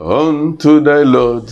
unto thy Lord.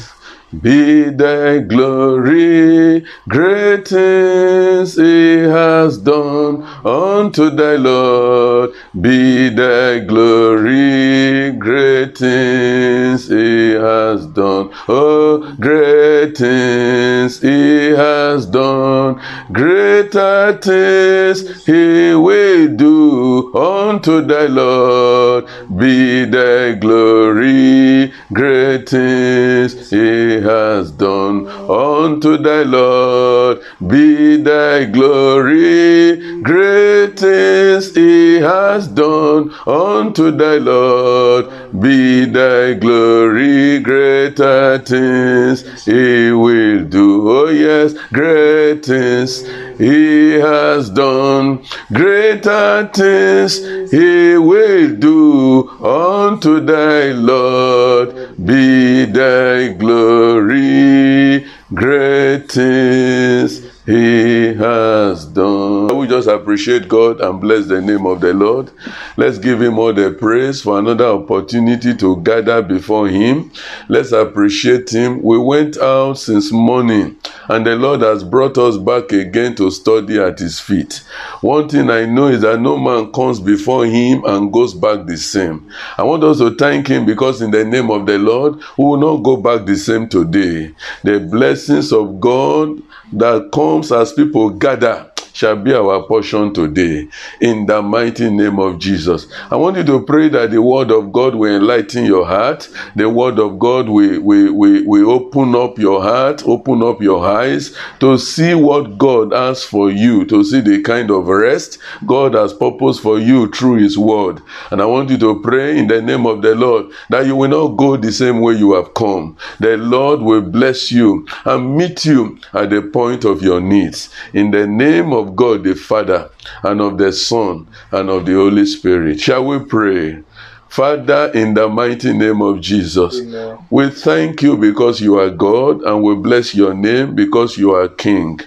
Be thy glory, great things he has done unto thy Lord. Be thy glory, great things he has done. Oh, great things he has done. Greater things he will do unto thy Lord. Be thy glory, great things he has done unto thy Lord. Be thy glory, great things he has done unto thy Lord. Be thy glory, greater things he will do. Oh, yes, great things he has done. Greater things he will do unto thy Lord. Be thy glory, great things he has done. We just appreciate God and bless the name of the Lord. Let's give him all the praise for another opportunity to gather before him. Let's appreciate him. We went out since morning and the Lord has brought us back again to study at his feet. One thing I know is that no man comes before him and goes back the same. I want us to thank him because in the name of the Lord, we will not go back the same today. The blessings of God that comes as people gather shall be our portion today in the mighty name of Jesus. I want you to pray that the word of God will enlighten your heart. The word of God will, will, will, will open up your heart, open up your eyes to see what God has for you, to see the kind of rest God has purposed for you through his word. And I want you to pray in the name of the Lord that you will not go the same way you have come. The Lord will bless you and meet you at the point of your needs. In the name of God the Father and of the Son and of the Holy Spirit. Shall we pray? Father, in the mighty name of Jesus, Amen. we thank you because you are God and we bless your name because you are King.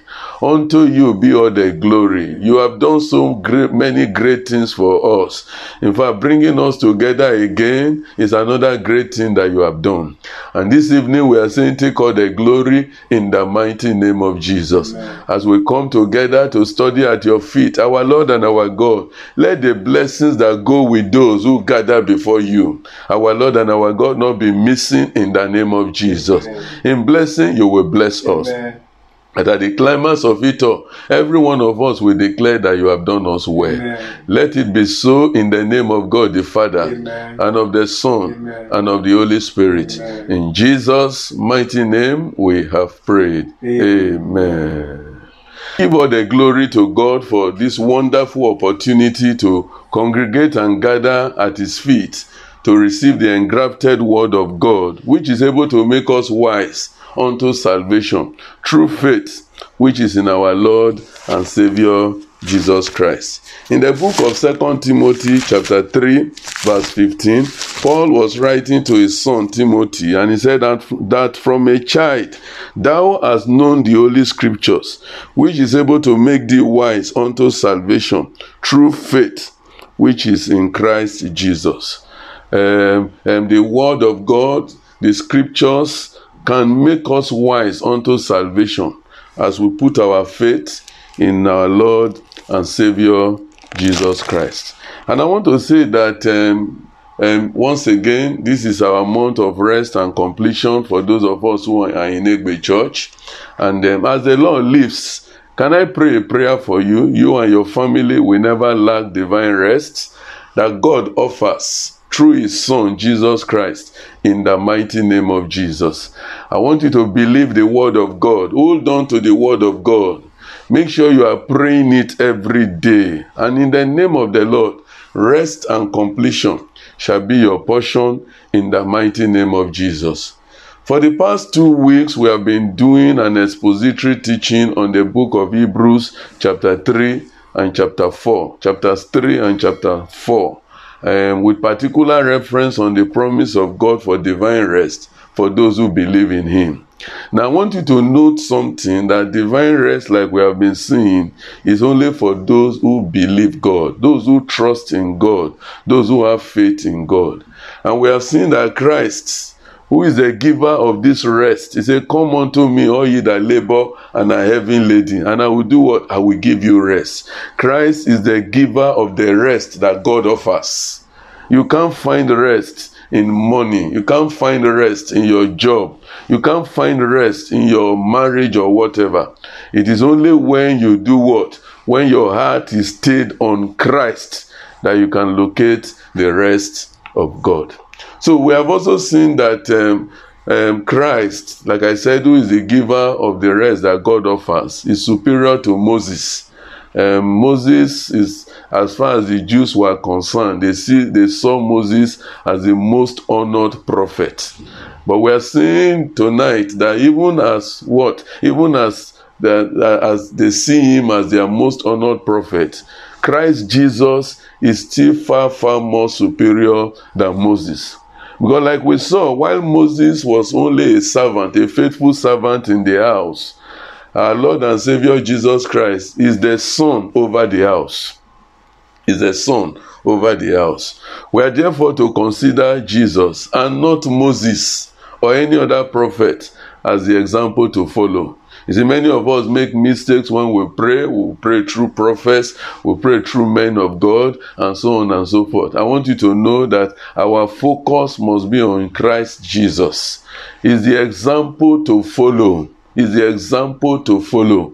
Unto you be all the glory. You have done so great, many great things for us. In fact, bringing us together again is another great thing that you have done. And this evening we are saying, take all the glory in the mighty name of Jesus. Amen. As we come together to study at your feet, our Lord and our God, let the blessings that go with those who gather before you, our Lord and our God, not be missing in the name of Jesus. Amen. In blessing, you will bless us. Amen. And at the climax of it all, every one of us will declare that you have done us well. Amen. Let it be so in the name of God the Father Amen. and of the Son Amen. and of the Holy Spirit. In Jesus' mighty name we have prayed. Amen. Give all the glory to God for this wonderful opportunity to congregate and gather at His feet to receive the engrafted word of God, which is able to make us wise unto salvation through faith, which is in our Lord and Savior Jesus Christ. In the book of Second Timothy, chapter 3, verse 15, Paul was writing to his son Timothy, and he said that, that from a child thou hast known the holy scriptures, which is able to make thee wise unto salvation through faith, which is in Christ Jesus. Um, um, the word of God, the scriptures can make us wise unto salvation as we put our faith in our Lord and Savior Jesus Christ. And I want to say that um, um, once again, this is our month of rest and completion for those of us who are in Egbe Church. And um, as the Lord lives, can I pray a prayer for you? You and your family will never lack divine rest that God offers through his son Jesus Christ in the mighty name of Jesus. I want you to believe the word of God. Hold on to the word of God. Make sure you are praying it every day. And in the name of the Lord, rest and completion shall be your portion in the mighty name of Jesus. For the past two weeks, we have been doing an expository teaching on the book of Hebrews, chapter 3 and chapter 4. Chapters 3 and chapter 4. Um, with particular reference on the promise of God for divine rest for those who believe in Him. Now, I want you to note something that divine rest, like we have been seeing, is only for those who believe God, those who trust in God, those who have faith in God. And we have seen that Christ who is the giver of this rest. He said, Come unto me, all ye that labor and are heavy laden, and I will do what? I will give you rest. Christ is the giver of the rest that God offers. You can't find rest in money. You can't find rest in your job. You can't find rest in your marriage or whatever. It is only when you do what? When your heart is stayed on Christ that you can locate the rest of God. So we have also seen that um, um, Christ, like I said, who is the giver of the rest that God offers, is superior to Moses. Um, Moses is, as far as the Jews were concerned, they see they saw Moses as the most honored prophet. But we are seeing tonight that even as what, even as the, as they see him as their most honored prophet, Christ Jesus is still far, far more superior than Moses. Because, like we saw, while Moses was only a servant, a faithful servant in the house, our Lord and Savior Jesus Christ is the son over the house. Is the son over the house. We are therefore to consider Jesus and not Moses or any other prophet as the example to follow. You see, many of us make mistakes when we pray. We pray through prophets, we pray through men of God, and so on and so forth. I want you to know that our focus must be on Christ Jesus. Is the example to follow. Is the example to follow.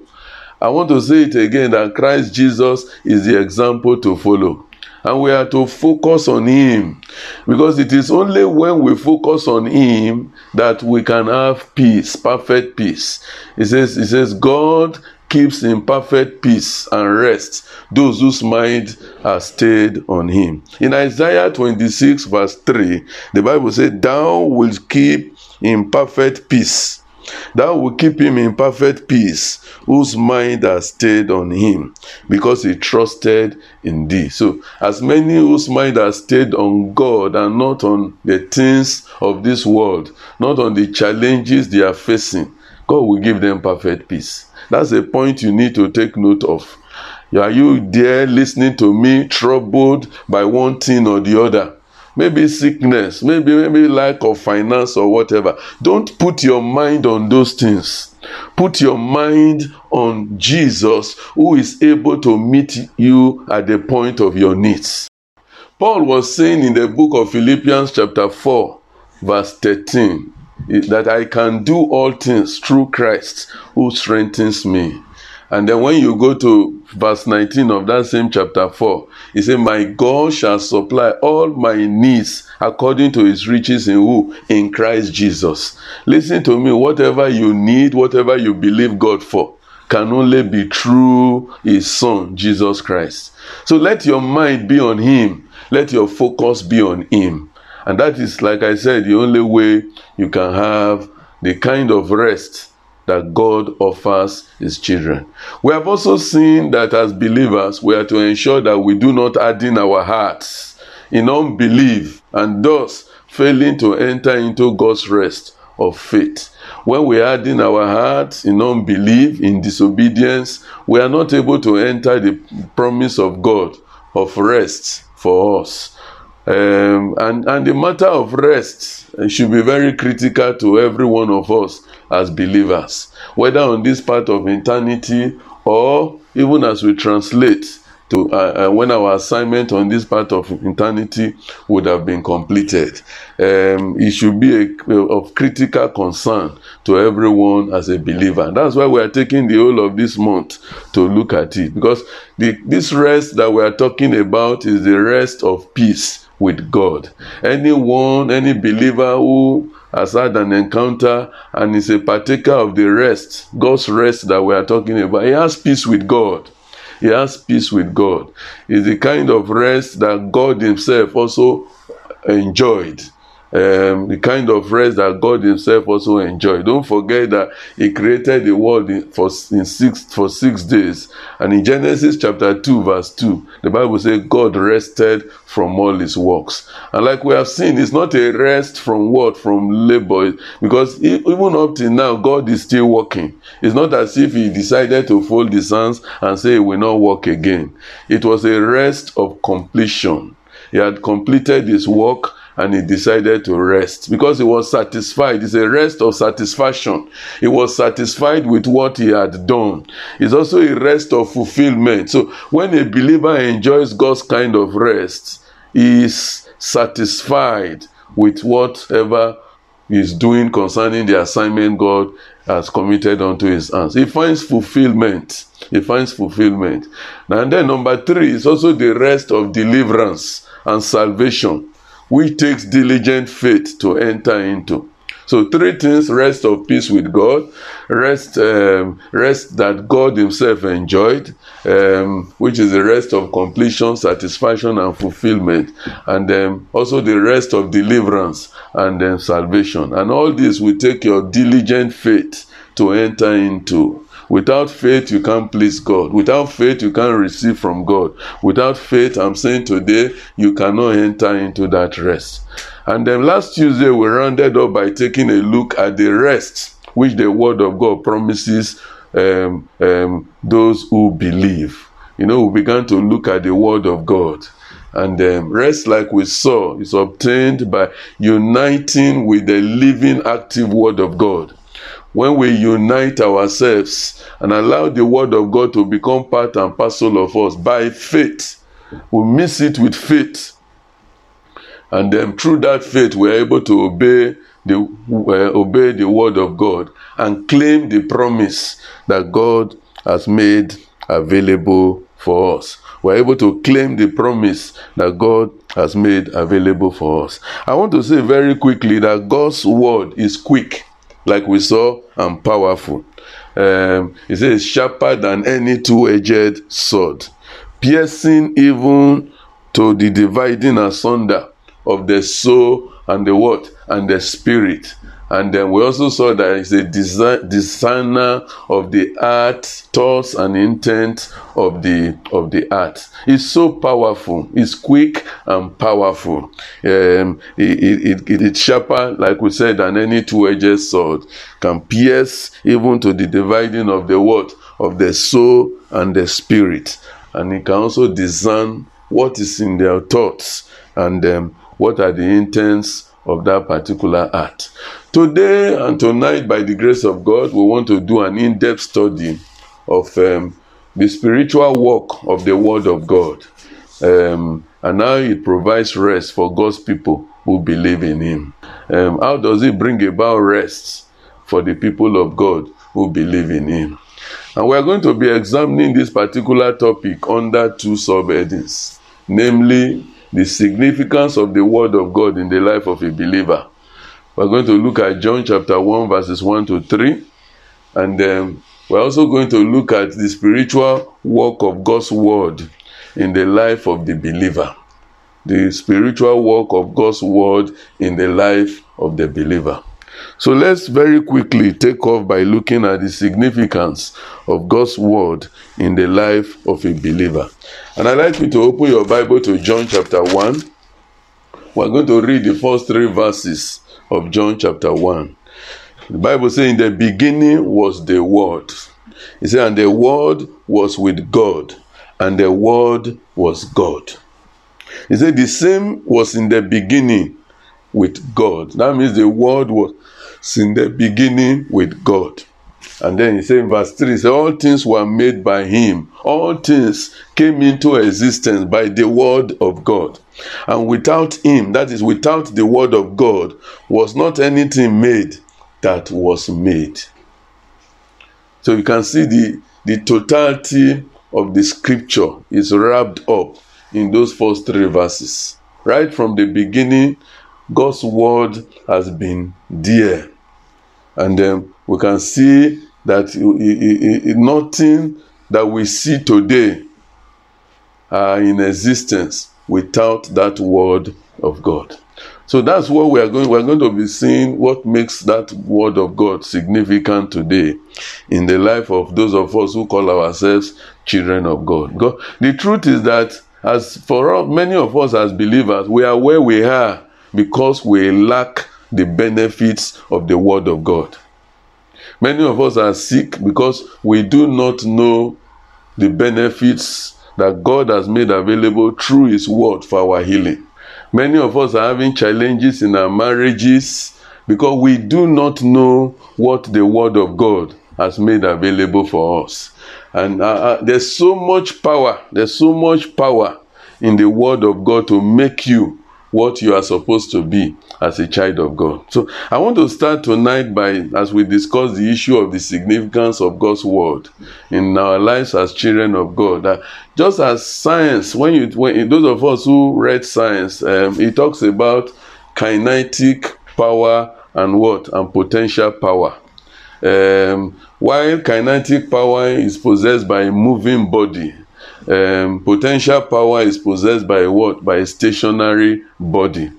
I want to say it again that Christ Jesus is the example to follow and we are to focus on him. Because it is only when we focus on him that we can have peace perfect peace. He says it says god keeps in perfect peace and rest those whose mind are stayed on him. In isaiah 26 verse 3 the bible said thou wilt keep in perfect peace Thou will keep him in perfect peace, whose mind has stayed on him, because he trusted in thee. So, as many whose mind has stayed on God and not on the things of this world, not on the challenges they are facing, God will give them perfect peace. That's a point you need to take note of. Are you there listening to me, troubled by one thing or the other? Maybe sickness, maybe maybe lack of finance or whatever. Don't put your mind on those things. Put your mind on Jesus, who is able to meet you at the point of your needs. Paul was saying in the book of Philippians, chapter 4, verse 13, that I can do all things through Christ who strengthens me. And then when you go to verse 19 of that same chapter 4, he said, My God shall supply all my needs according to his riches in who? In Christ Jesus. Listen to me, whatever you need, whatever you believe God for, can only be through his son, Jesus Christ. So let your mind be on him. Let your focus be on him. And that is, like I said, the only way you can have the kind of rest that God offers his children. We have also seen that as believers, we are to ensure that we do not harden our hearts in unbelief and thus failing to enter into God's rest of faith. When we harden our hearts in unbelief, in disobedience, we are not able to enter the promise of God of rest for us. Um, and, and the matter of rest should be very critical to every one of us as believers, whether on this part of eternity or even as we translate to uh, uh, when our assignment on this part of eternity would have been completed. Um, it should be a, of critical concern to everyone as a believer. That's why we are taking the whole of this month to look at it because the, this rest that we are talking about is the rest of peace with God. Anyone, any believer who has had an encounter and is a partaker of the rest, God's rest that we are talking about, he has peace with God. He has peace with God. It's the kind of rest that God Himself also enjoyed um, the kind of rest that God Himself also enjoyed. Don't forget that He created the world in, for in six for six days, and in Genesis chapter two, verse two, the Bible says God rested from all His works. And like we have seen, it's not a rest from what from labor, because even up till now, God is still working. It's not as if He decided to fold His hands and say He will not work again. It was a rest of completion. He had completed His work and he decided to rest because he was satisfied. It's a rest of satisfaction. He was satisfied with what he had done. It's also a rest of fulfillment. So when a believer enjoys God's kind of rest, he is satisfied with whatever he's doing concerning the assignment God has committed unto his hands. He finds fulfillment. He finds fulfillment. And then number three is also the rest of deliverance and salvation, which takes diligent faith to enter into. So three things: rest of peace with God, rest, um, rest that God Himself enjoyed, um, which is the rest of completion, satisfaction, and fulfillment, and then also the rest of deliverance and then salvation. And all this will take your diligent faith to enter into. Without faith, you can't please God. Without faith, you can't receive from God. Without faith, I'm saying today, you cannot enter into that rest. And then last Tuesday, we rounded up by taking a look at the rest which the Word of God promises um, um, those who believe. You know, we began to look at the Word of God. And um, rest, like we saw, is obtained by uniting with the living, active Word of God when we unite ourselves and allow the word of God to become part and parcel of us by faith, we mix it with faith. And then through that faith, we're able to obey the, uh, obey the word of God and claim the promise that God has made available for us. We're able to claim the promise that God has made available for us. I want to say very quickly that God's word is quick like we saw, and powerful. Um, it says, sharper than any two edged sword, piercing even to the dividing asunder of the soul and the what? And the spirit. And then we also saw that it's a design, designer of the art, thoughts and intent of the of the art. It's so powerful. It's quick and powerful. Um, it, it, it, it's sharper, like we said, than any two-edged sword. Can pierce even to the dividing of the what of the soul and the spirit, and it can also discern what is in their thoughts and um, what are the intents of that particular art. Today and tonight, by the grace of God, we want to do an in depth study of um, the spiritual work of the Word of God um, and how it provides rest for God's people who believe in Him. Um, how does it bring about rest for the people of God who believe in Him? And we are going to be examining this particular topic under two subheadings, namely the significance of the Word of God in the life of a believer. We're going to look at John chapter 1, verses 1 to 3. And then we're also going to look at the spiritual work of God's Word in the life of the believer. The spiritual work of God's Word in the life of the believer. So let's very quickly take off by looking at the significance of God's Word in the life of a believer. And I'd like you to open your Bible to John chapter 1. We're going to read the first three verses of John chapter 1. The Bible says, In the beginning was the Word. It said, And the Word was with God, and the Word was God. He said, The same was in the beginning with God. That means the Word was in the beginning with God. And then he said in verse 3, said, All things were made by him. All things came into existence by the word of God. And without him, that is, without the word of God, was not anything made that was made. So you can see the, the totality of the scripture is wrapped up in those first three verses. Right from the beginning, God's word has been there. And then we can see that nothing that we see today are in existence without that word of God. So that's what we are going. We are going to be seeing what makes that word of God significant today in the life of those of us who call ourselves children of God. God the truth is that as for all, many of us as believers, we are where we are because we lack the benefits of the word of God. Many of us are sick because we do not know the benefits that God has made available through His word for our healing. Many of us are having challenges in our marriages because we do not know what the Word of God has made available for us. And uh, uh, there's so much power, there's so much power in the Word of God to make you what you are supposed to be as a child of God. So I want to start tonight by, as we discuss the issue of the significance of God's word in our lives as children of God. That just as science, when you, when those of us who read science, um, it talks about kinetic power and what and potential power. Um, while kinetic power is possessed by a moving body, um, potential power is possessed by what? By a stationary body.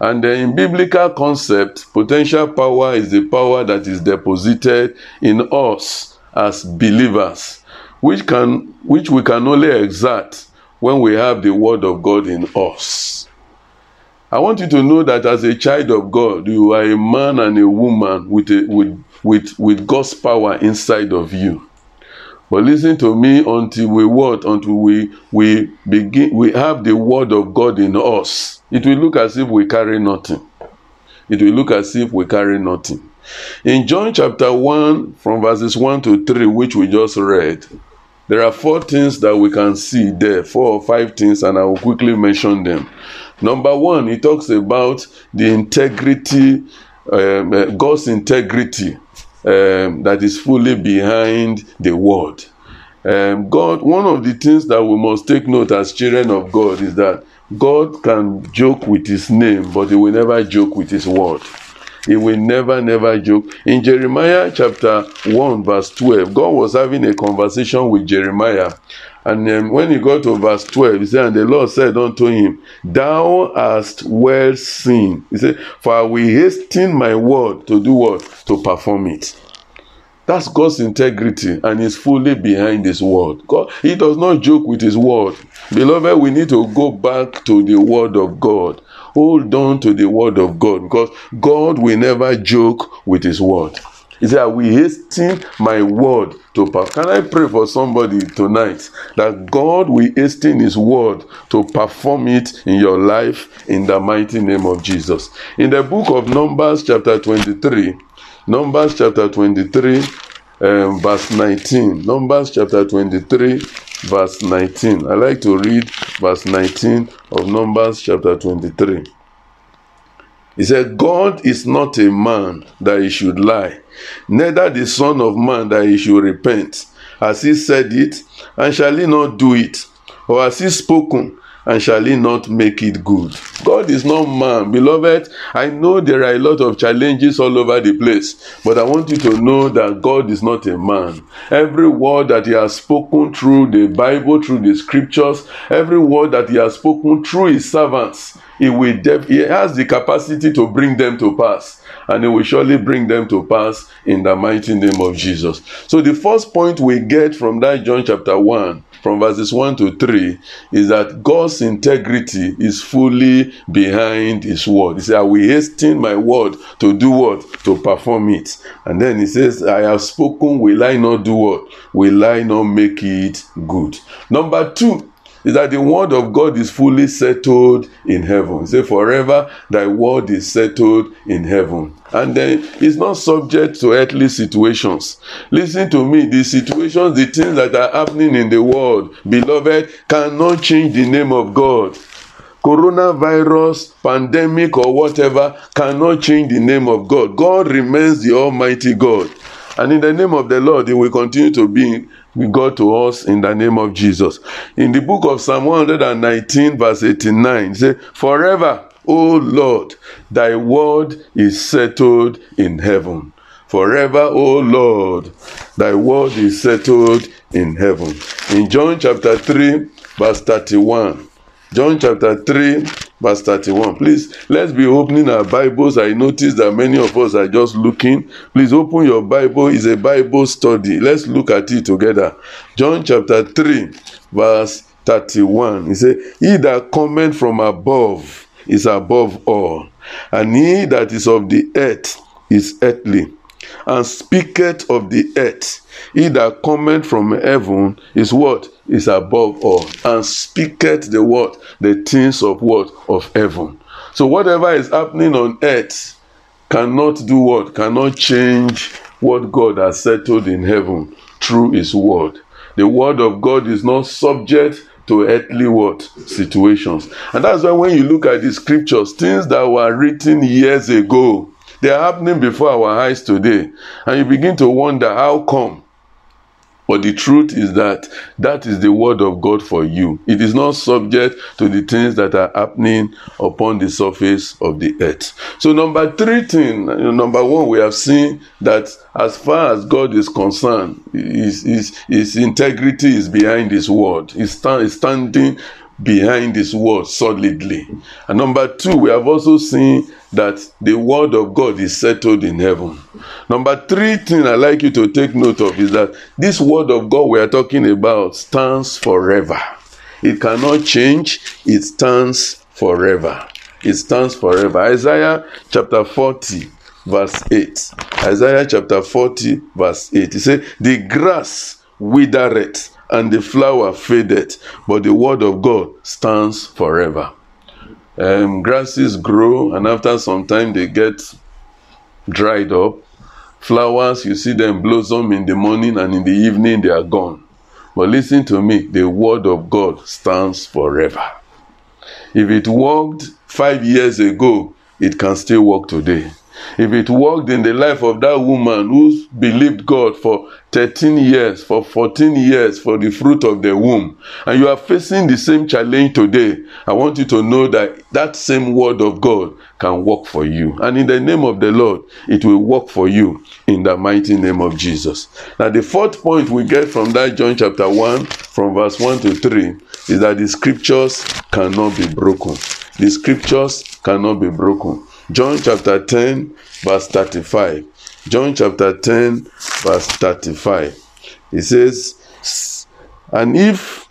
And then in biblical concept, potential power is the power that is deposited in us as believers, which can which we can only exert when we have the word of God in us. I want you to know that as a child of God, you are a man and a woman with a, with with with God's power inside of you. But listen to me until we what? Until we we begin we have the word of God in us. It will look as if we carry nothing. It will look as if we carry nothing. In John chapter 1, from verses 1 to 3, which we just read, there are four things that we can see there, four or five things, and I will quickly mention them. Number one, he talks about the integrity, um, uh, God's integrity um, that is fully behind the word. Um, God, one of the things that we must take note as children of God is that God can joke with his name, but he will never joke with his word. He will never, never joke. In Jeremiah chapter 1, verse 12, God was having a conversation with Jeremiah. And um, when he got to verse 12, he said, And the Lord said unto him, Thou hast well seen. He said, For I will hasten my word to do what? To perform it. That's God's integrity and He's fully behind His word. God, He does not joke with His word. Beloved, we need to go back to the word of God. Hold on to the word of God because God will never joke with His word. He said, I will hasten my word to perform. Can I pray for somebody tonight that God will hasten His word to perform it in your life in the mighty name of Jesus? In the book of Numbers, chapter 23, Numbers chapter 23, um, verse 19. Numbers chapter 23, verse 19. I like to read verse 19 of Numbers chapter 23. He said, God is not a man that he should lie, neither the Son of Man that he should repent. Has he said it, and shall he not do it? Or has he spoken, and shall he not make it good? God is not man. Beloved, I know there are a lot of challenges all over the place, but I want you to know that God is not a man. Every word that he has spoken through the Bible, through the scriptures, every word that he has spoken through his servants, he will def- he has the capacity to bring them to pass and he will surely bring them to pass in the mighty name of Jesus. So the first point we get from that John chapter 1 from verses 1 to 3 is that God's integrity is fully behind his word. He said, I will hasten my word to do what? To perform it. And then he says, I have spoken, will I not do what? Will I not make it good? Number two, is that the word of God is fully settled in heaven. Say, forever thy word is settled in heaven. And then it's not subject to earthly situations. Listen to me, the situations, the things that are happening in the world, beloved, cannot change the name of God. Coronavirus, pandemic, or whatever cannot change the name of God. God remains the Almighty God. And in the name of the Lord, He will continue to be God to us in the name of Jesus. In the book of Psalm 119, verse 89, say, Forever, O Lord, thy word is settled in heaven. Forever, O Lord, thy word is settled in heaven. In John chapter 3, verse 31. John chapter 3, verse 31. Please, let's be opening our Bibles. I notice that many of us are just looking. Please open your Bible. It's a Bible study. Let's look at it together. John chapter 3, verse 31. He said, He that cometh from above is above all, and he that is of the earth is earthly. And speaketh of the earth. He that cometh from heaven is what? Is above all, and speaketh the what? The things of what? Of heaven. So whatever is happening on earth cannot do what? Cannot change what God has settled in heaven through his word. The word of God is not subject to earthly what situations. And that's why when you look at the scriptures, things that were written years ago, they are happening before our eyes today. And you begin to wonder how come but the truth is that that is the word of God for you. It is not subject to the things that are happening upon the surface of the earth. So, number three thing, number one, we have seen that as far as God is concerned, his, his, his integrity is behind his word. He's, stand, standing behind his word solidly. And number two, we have also seen that the word of God is settled in heaven. Number three thing I like you to take note of is that this word of God we are talking about stands forever. It cannot change, it stands forever. It stands forever. Isaiah chapter 40, verse 8. Isaiah chapter 40, verse 8. He said, The grass withereth and the flower fadeth, but the word of God stands forever. Um, grasses grow and after some time they get dried up. Flowers you see them blossom in the morning and in the evening they are gone. But listen to me the word of god stands forever. If it worked five years ago it can still work today. If it worked in the life of that woman who believed God for 13 years, for 14 years, for the fruit of the womb, and you are facing the same challenge today, I want you to know that that same word of God can work for you. And in the name of the Lord, it will work for you in the mighty name of Jesus. Now, the fourth point we get from that John chapter 1, from verse 1 to 3, is that the scriptures cannot be broken. The scriptures cannot be broken. John chapter 10, verse 35. John chapter 10, verse 35. He says, And if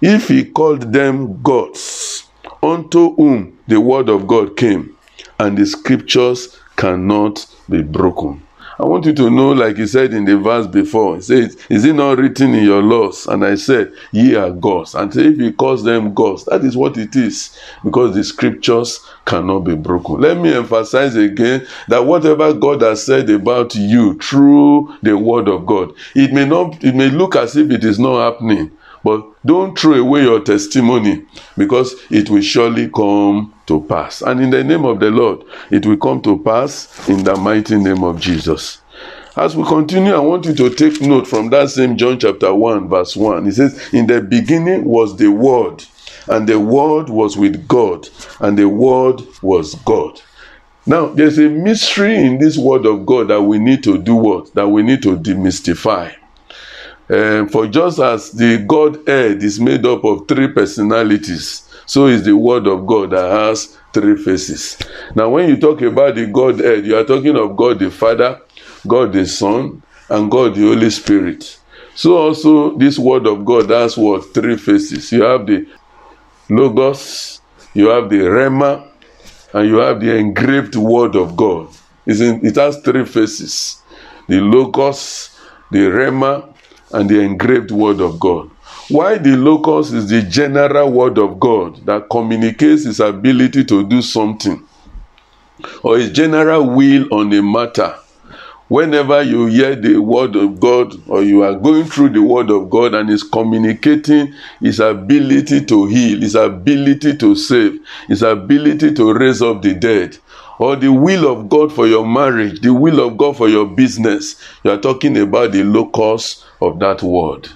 if he called them gods, unto whom the word of God came, and the scriptures cannot be broken. I want you to know, like he said in the verse before, he says, Is it not written in your laws? And I said, Ye are gods. And if he calls them gods, that is what it is, because the scriptures cannot be broken. Let me emphasize again that whatever God has said about you through the word of God, it may not, it may look as if it is not happening. But don't throw away your testimony because it will surely come to pass. And in the name of the Lord, it will come to pass in the mighty name of Jesus. As we continue, I want you to take note from that same John chapter 1, verse 1. It says, In the beginning was the Word, and the Word was with God, and the Word was God. Now, there's a mystery in this Word of God that we need to do what? That we need to demystify. Um, for just as the Godhead is made up of three personalities, so is the Word of God that has three faces. Now, when you talk about the Godhead, you are talking of God the Father, God the Son, and God the Holy Spirit. So also this Word of God has what three faces. You have the Logos, you have the Rhema, and you have the engraved Word of God. In, it has three faces: the Logos, the Rhema, and the engraved word of God. Why the Logos is the general word of God that communicates his ability to do something or his general will on a matter. Whenever you hear the word of God or you are going through the word of God and is communicating his ability to heal, his ability to save, his ability to raise up the dead, or the will of God for your marriage, the will of God for your business. You are talking about the Logos of that word.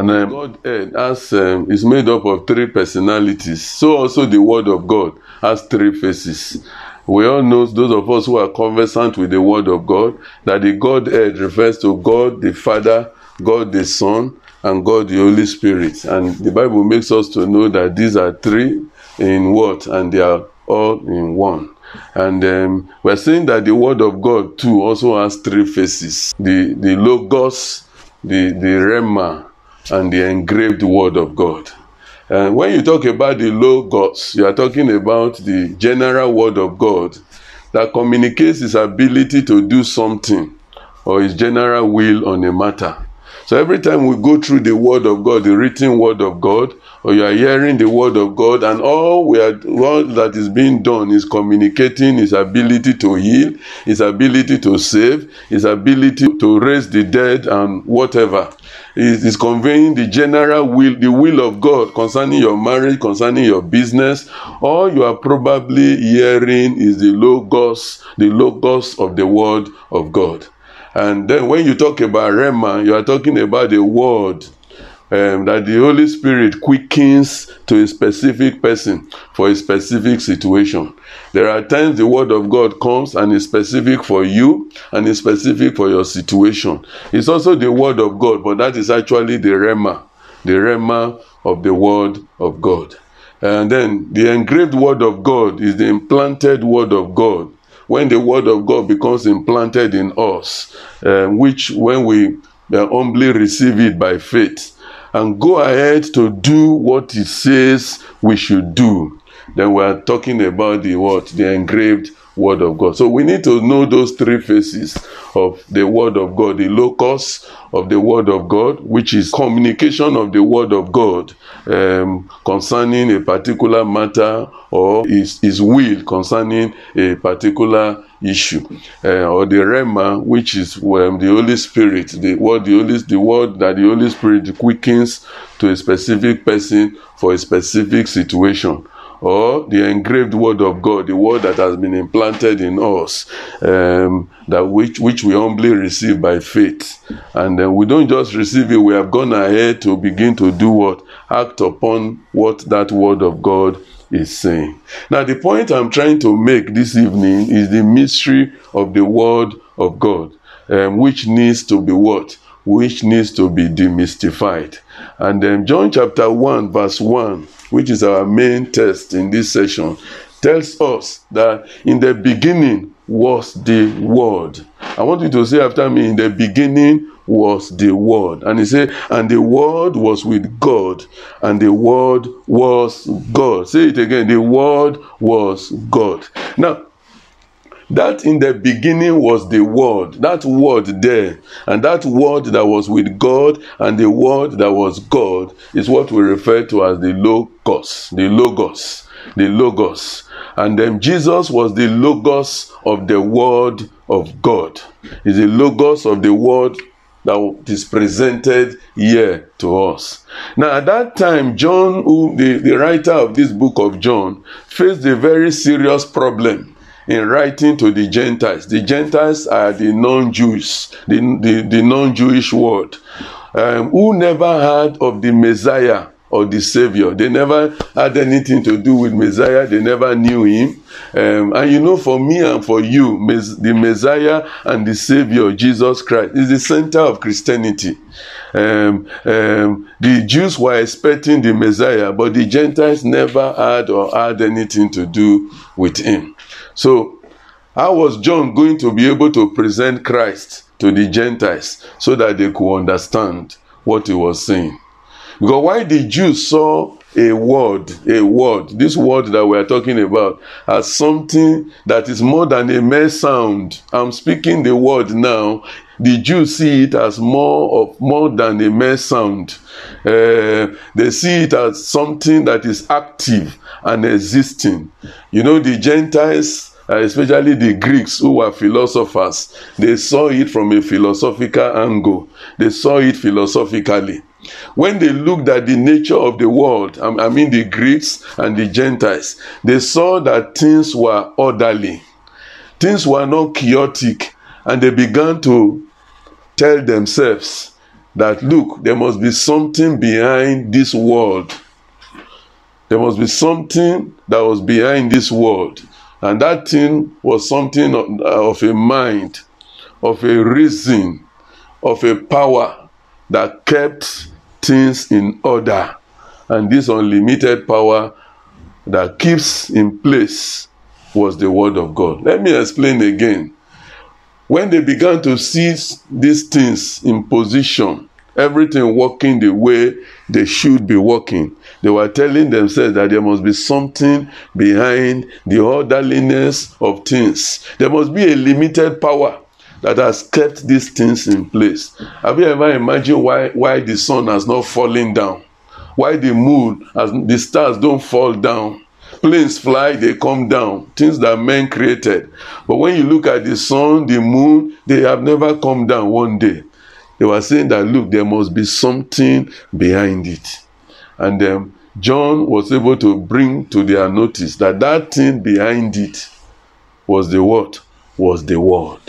And um, God has, um, is made up of three personalities. So also the word of God has three faces. We all know, those of us who are conversant with the word of God, that the Godhead refers to God the Father, God the Son, and God the Holy Spirit. And the Bible makes us to know that these are three in what? And they are all in one. And um, we're saying that the word of God too also has three faces the, the Logos, the, the Rhema, and the engraved word of God. And when you talk about the Logos, you are talking about the general word of God that communicates his ability to do something or his general will on a matter. So every time we go through the word of God, the written word of God, or you are hearing the word of God, and all we are all that is being done is communicating his ability to heal, his ability to save, his ability to raise the dead, and whatever. It is conveying the general will, the will of God concerning your marriage, concerning your business. All you are probably hearing is the logos, the logos of the word of God. And then when you talk about Rhema, you are talking about the word um, that the Holy Spirit quickens to a specific person for a specific situation. There are times the Word of God comes and is specific for you and is specific for your situation. It's also the Word of God, but that is actually the Rhema, the Rhema of the Word of God. And then the engraved Word of God is the implanted Word of God. When the Word of God becomes implanted in us, uh, which when we uh, humbly receive it by faith, and go ahead to do what it says we should do, then we are talking about the what? The engraved word of God. So we need to know those three phases of the word of God, the Logos of the word of God, which is communication of the word of God um, concerning a particular matter or his, his will concerning a particular issue. Uh, or the rema which is um, the holy spirit the word the holy the word that the holy spirit quickens to a specific person for a specific situation. Or the engraved word of God, the word that has been implanted in us, um, that which which we humbly receive by faith, and then we don't just receive it; we have gone ahead to begin to do what? Act upon what that word of God is saying. Now, the point I'm trying to make this evening is the mystery of the word of God, um, which needs to be what which needs to be demystified. And then John chapter 1, verse 1, which is our main text in this session, tells us that in the beginning was the Word. I want you to say after me, in the beginning was the Word. And he said, and the Word was with God, and the Word was God. Say it again, the Word was God. Now, that in the beginning was the word that word there and that word that was with god and the word that was god is what we refer to as the logos the logos the logos and then jesus was the logos of the word of god is the logos of the word that is presented here to us. Now, at that time, John, who the, the writer of this book of John, faced a very serious problem in writing to the Gentiles. The Gentiles are the non-Jews, the, the, the non-Jewish world, um, who never heard of the Messiah or the Savior. They never had anything to do with Messiah. They never knew him. Um, and you know, for me and for you, the Messiah and the Savior, Jesus Christ, is the center of Christianity. Um, um, the Jews were expecting the Messiah, but the Gentiles never had or had anything to do with him. So, how was John going to be able to present Christ to the Gentiles so that they could understand what he was saying? Because why the Jews saw a word, a word, this word that we are talking about, as something that is more than a mere sound. I'm speaking the word now. The Jews see it as more of more than a mere sound. Uh, they see it as something that is active and existing. You know, the Gentiles especially the Greeks who were philosophers, they saw it from a philosophical angle. They saw it philosophically. When they looked at the nature of the world, I mean the Greeks and the Gentiles, they saw that things were orderly, things were not chaotic, and they began to tell themselves that look, there must be something behind this world. There must be something that was behind this world. And that thing was something of, uh, of a mind, of a reason, of a power that kept things in order. And this unlimited power that keeps in place was the Word of God. Let me explain again. When they began to see these things in position, everything working the way they should be working. They were telling themselves that there must be something behind the orderliness of things. There must be a limited power that has kept these things in place. Have you ever imagined why, why the sun has not fallen down? Why the moon, as the stars don't fall down? Planes fly, they come down. Things that men created. But when you look at the sun, the moon, they have never come down one day. They were saying that, look, there must be something behind it. And um, John was able to bring to their notice that that thing behind it was the what? Was the word.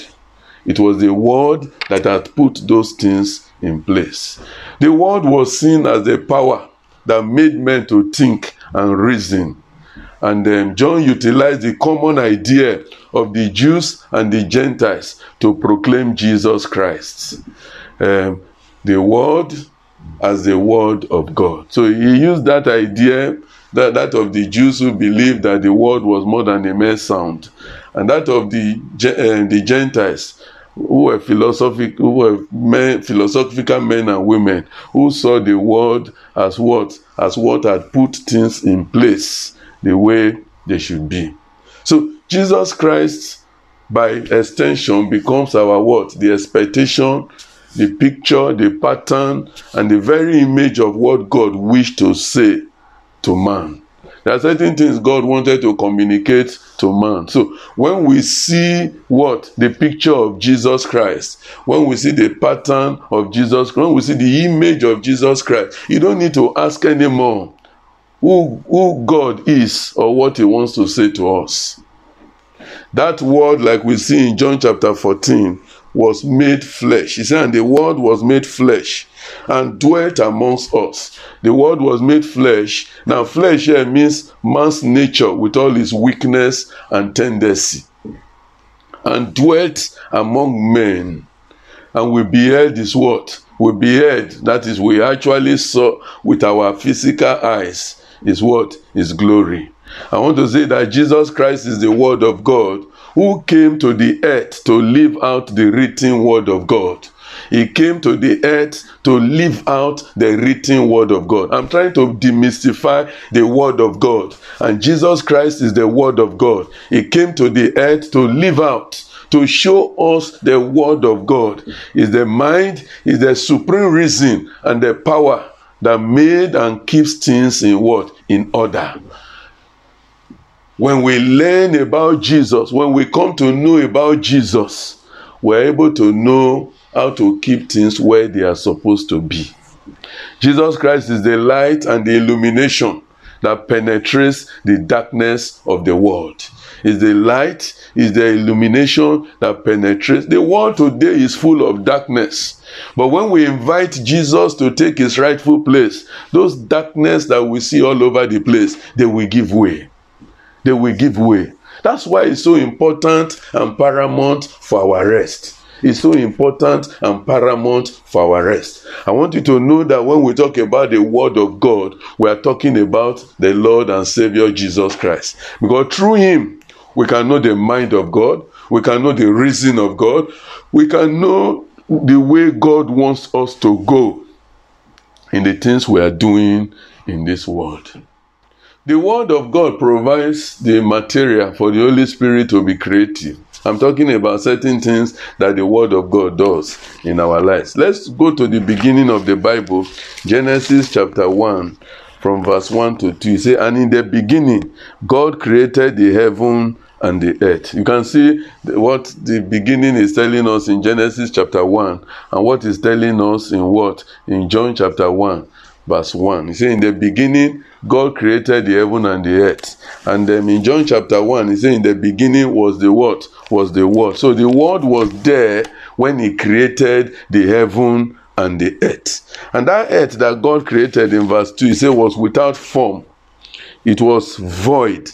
It was the word that had put those things in place. The word was seen as the power that made men to think and reason. And then John utilized the common idea of the Jews and the Gentiles to proclaim Jesus Christ. Um, the word as the word of God. So he used that idea, that, that of the Jews who believed that the word was more than a mere sound, and that of the, uh, the Gentiles who were philosophic, who were men, philosophical men and women who saw the world as what as what had put things in place the way they should be. So Jesus Christ, by extension, becomes our what the expectation, the picture, the pattern, and the very image of what God wished to say to man. There are certain things God wanted to communicate to man. So when we see what the picture of Jesus Christ, when we see the pattern of Jesus, when we see the image of Jesus Christ, you don't need to ask anymore who, who God is or what He wants to say to us. That word, like we see in John chapter 14, was made flesh. He said, and the word was made flesh and dwelt amongst us. The word was made flesh. Now, flesh here means man's nature with all his weakness and tendency. And dwelt among men. And we beheld his what? We beheld, that is, we actually saw with our physical eyes, is what? His glory. I want to say that Jesus Christ is the Word of God who came to the earth to live out the written Word of God. He came to the earth to live out the written word of God. I'm trying to demystify the word of God. And Jesus Christ is the word of God. He came to the earth to live out to show us the word of God. Is the mind, is the supreme reason and the power that made and keeps things in what? In order. When we learn about Jesus, when we come to know about Jesus, we're able to know how to keep things where they are supposed to be. Jesus Christ is the light and the illumination that penetrates the darkness of the world. Is the light, is the illumination that penetrates. The world today is full of darkness. But when we invite Jesus to take his rightful place, those darkness that we see all over the place, they will give way. They will give way. That's why it's so important and paramount for our rest It's so important and paramount for our rest. I want you to know that when we talk about the Word of God, we are talking about the Lord and Savior Jesus Christ. Because through Him, we can know the mind of God, we can know the reason of God, we can know the way God wants us to go in the things we are doing in this world. The Word of God provides the material for the Holy Spirit to be creative. I'm talking about certain things that the Word of God does in our lives. Let's go to the beginning of the Bible, Genesis chapter 1, from verse 1 to 2. Say, And in the beginning, God created the heaven and the earth. You can see what the beginning is telling us in Genesis chapter 1 and what is telling us in what? In John chapter 1, verse 1. He said, In the beginning, God created the heaven and the earth. And then in John chapter 1, he said, In the beginning was the what? Was the word. So the word was there when he created the heaven and the earth. And that earth that God created in verse 2, he said, was without form, it was void.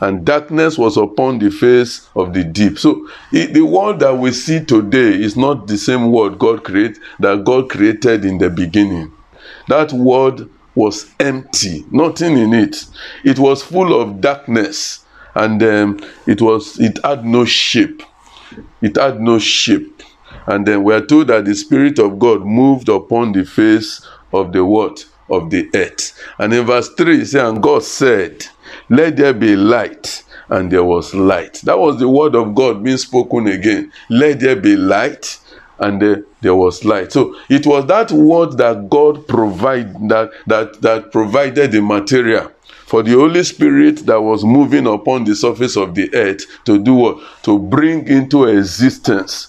And darkness was upon the face of the deep. So it, the world that we see today is not the same world God created that God created in the beginning. That world was empty, nothing in it. It was full of darkness, and um, it was it had no shape. It had no shape, And then we are told that the Spirit of God moved upon the face of the what? Of the earth. And in verse 3, it says, And God said, Let there be light. And there was light. That was the word of God being spoken again. Let there be light. And there, was light. So it was that word that God provide that that that provided the material for the Holy Spirit that was moving upon the surface of the earth to do what? To bring into existence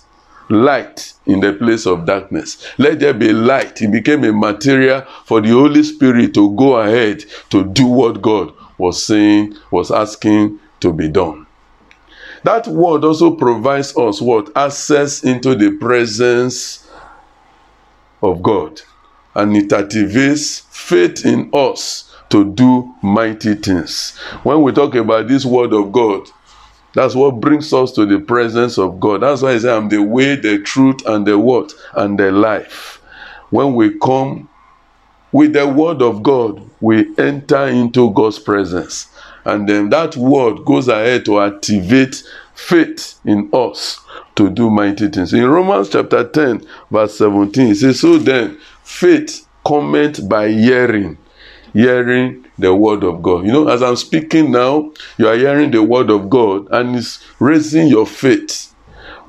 light in the place of darkness. Let there be light. It became a material for the Holy Spirit to go ahead to do what God was saying, was asking to be done. That word also provides us what? Access into the presence of God. And it activates faith in us to do mighty things. When we talk about this word of God, that's what brings us to the presence of God. That's why I say I'm the way, the truth, and the what? And the life. When we come with the word of God, we enter into God's presence. And then that word goes ahead to activate faith in us to do mighty things. In Romans chapter 10, verse 17, it says, So then, faith cometh by hearing, hearing the word of God. You know, as I'm speaking now, you are hearing the word of God and it's raising your faith.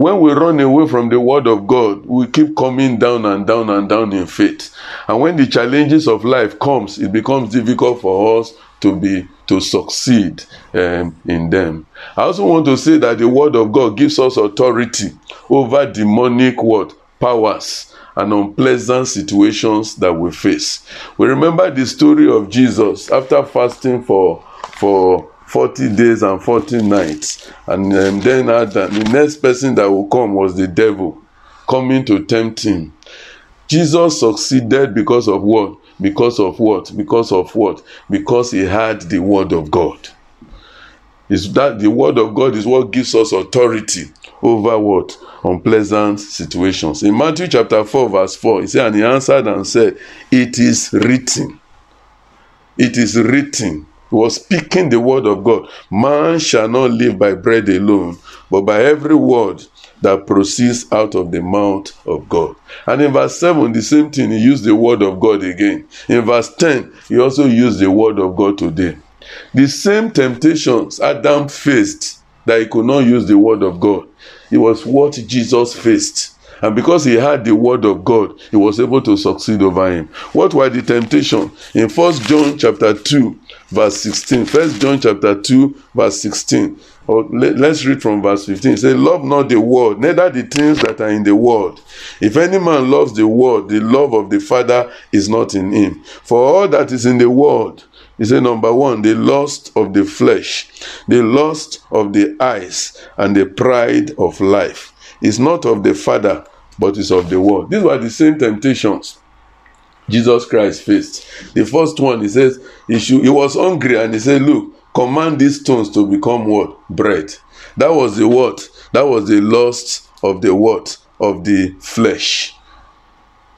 When we run away from the word of God, we keep coming down and down and down in faith. And when the challenges of life comes, it becomes difficult for us to be to succeed um, in them. I also want to say that the word of God gives us authority over demonic what powers and unpleasant situations that we face. We remember the story of Jesus after fasting for for 40 days and 40 nights. And um, then Adam, the next person that will come was the devil coming to tempt him. Jesus succeeded because of what? Because of what? Because of what? Because he had the word of God. Is that the word of God is what gives us authority over what? Unpleasant situations. In Matthew chapter 4, verse 4, he said, And he answered and said, It is written. It is written. Was speaking the word of God. Man shall not live by bread alone, but by every word that proceeds out of the mouth of God. And in verse 7, the same thing, he used the word of God again. In verse 10, he also used the word of God today. The same temptations Adam faced that he could not use the word of God. It was what Jesus faced. And because he had the word of God, he was able to succeed over him. What were the temptations? In First John chapter 2, verse 16. First John chapter 2, verse 16. Or let, us read from verse 15. It says, Love not the world, neither the things that are in the world. If any man loves the world, the love of the Father is not in him. For all that is in the world, he said, number one, the lust of the flesh, the lust of the eyes, and the pride of life is not of the Father, but is of the world. These were the same temptations Jesus Christ faced. The first one, he says, he, should, he was hungry and he said, Look, command these stones to become what? Bread. That was the what? That was the lust of the what? Of the flesh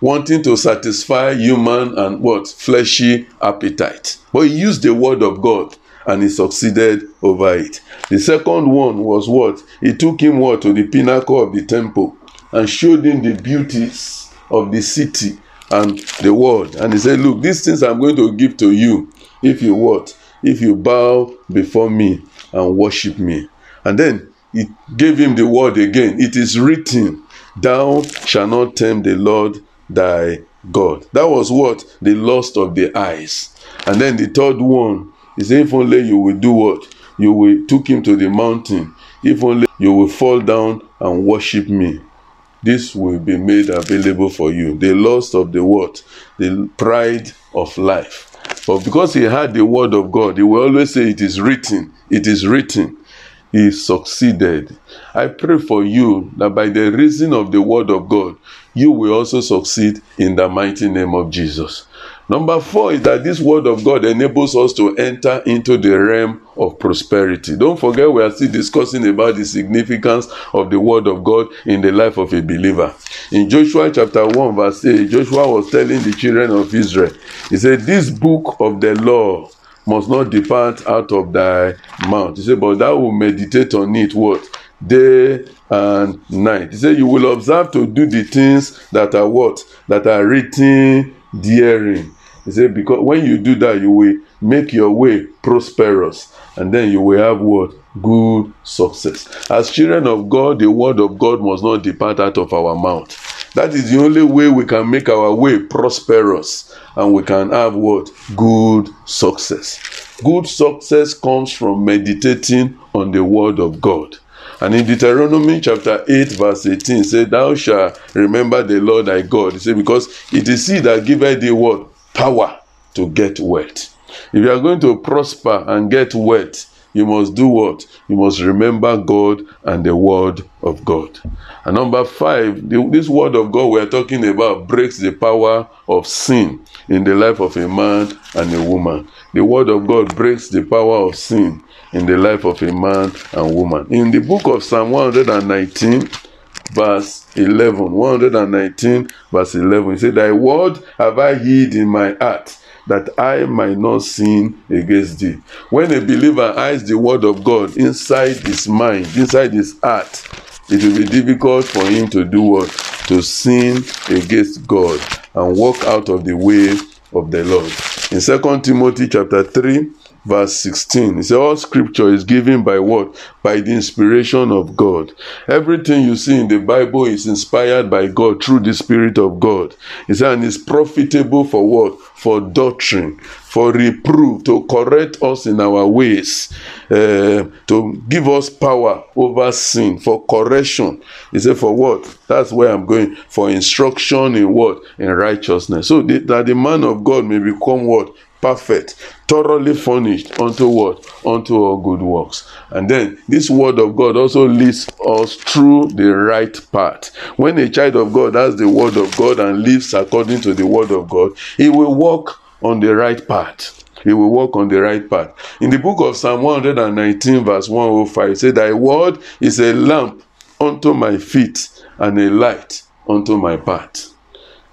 wanting to satisfy human and what fleshy appetite but he used the word of god and he succeeded over it the second one was what he took him what to the pinnacle of the temple and showed him the beauties of the city and the world and he said look these things i'm going to give to you if you what if you bow before me and worship me and then he gave him the word again it is written thou shalt not tempt the lord thy God. That was what? The lust of the eyes. And then the third one is if only you will do what? You will took him to the mountain. If only you will fall down and worship me. This will be made available for you. The lust of the what? The pride of life. But because he had the word of God, he will always say, It is written. It is written he succeeded. I pray for you that by the reason of the word of God, you will also succeed in the mighty name of Jesus. Number four is that this word of God enables us to enter into the realm of prosperity. Don't forget, we are still discussing about the significance of the word of God in the life of a believer. In Joshua chapter 1, verse 8, Joshua was telling the children of Israel, he said, This book of the law must not depart out of thy mouth. He said, But thou will meditate on it what? day and night. He said, You will observe to do the things that are what? That are written therein. He said, Because when you do that, you will make your way prosperous, and then you will have what? Good success. As children of God, the word of God must not depart out of our mouth. That is the only way we can make our way prosperous and we can have what? Good success. Good success comes from meditating on the word of God. And in Deuteronomy chapter 8, verse 18, say, Thou shalt remember the Lord thy God. He said, Because it is he that giveth thee what? Power to get wealth. If you are going to prosper and get wealth, you must do what? You must remember God and the word of God. And number five, the, this word of God we're talking about breaks the power of sin in the life of a man and a woman. The word of God breaks the power of sin in the life of a man and woman. In the book of Psalm 119, verse 11, 119, verse 11, he said, Thy word have I hid in my heart that I might not sin against thee. When a believer hides the word of God inside his mind, inside his heart, it will be difficult for him to do what? To sin against God and walk out of the way of the Lord. In 2 Timothy chapter 3, verse 16. It says, All scripture is given by what? By the inspiration of God. Everything you see in the Bible is inspired by God through the Spirit of God. It says, and it's profitable for what? For doctrine, for reproof, to correct us in our ways, uh, to give us power over sin, for correction. He said, For what? That's where I'm going. For instruction in what? In righteousness. So that the man of God may become what? perfect, thoroughly furnished unto what? Unto all good works. And then this word of God also leads us through the right path. When a child of God has the word of God and lives according to the word of God, he will walk on the right path. He will walk on the right path. In the book of Psalm 119, verse 105, it said, Thy word is a lamp unto my feet and a light unto my path.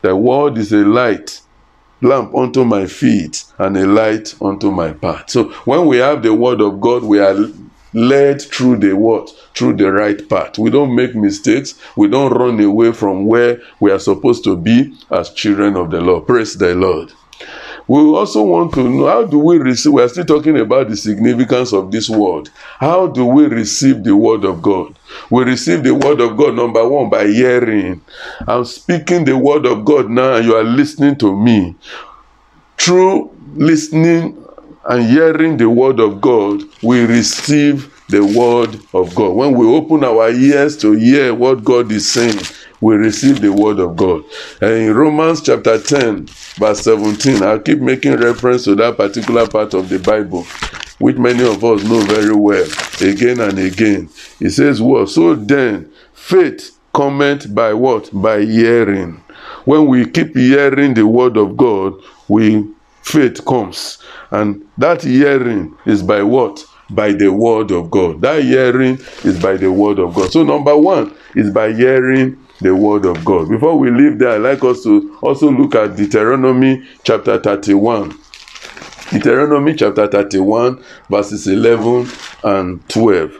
Thy word is a light lamp unto my feet and a light unto my path. So when we have the word of God, we are led through the what? Through the right path. We don't make mistakes. We don't run away from where we are supposed to be as children of the Lord. Praise the Lord. We also want to know how do we receive, we are still talking about the significance of this word. How do we receive the word of God? We receive the word of God, number one, by hearing. I'm speaking the word of God now, and you are listening to me. Through listening and hearing the word of God, we receive the word of God. When we open our ears to hear what God is saying, we receive the word of God. And in Romans chapter 10, verse 17, I'll keep making reference to that particular part of the Bible, which many of us know very well, again and again. It says, What? So then, faith cometh by what? By hearing. When we keep hearing the word of God, we faith comes. And that hearing is by what? By the word of God. That hearing is by the word of God. So, number one is by hearing the word of God. Before we leave there, I'd like us to also look at Deuteronomy chapter 31. Deuteronomy chapter 31, verses 11 and 12.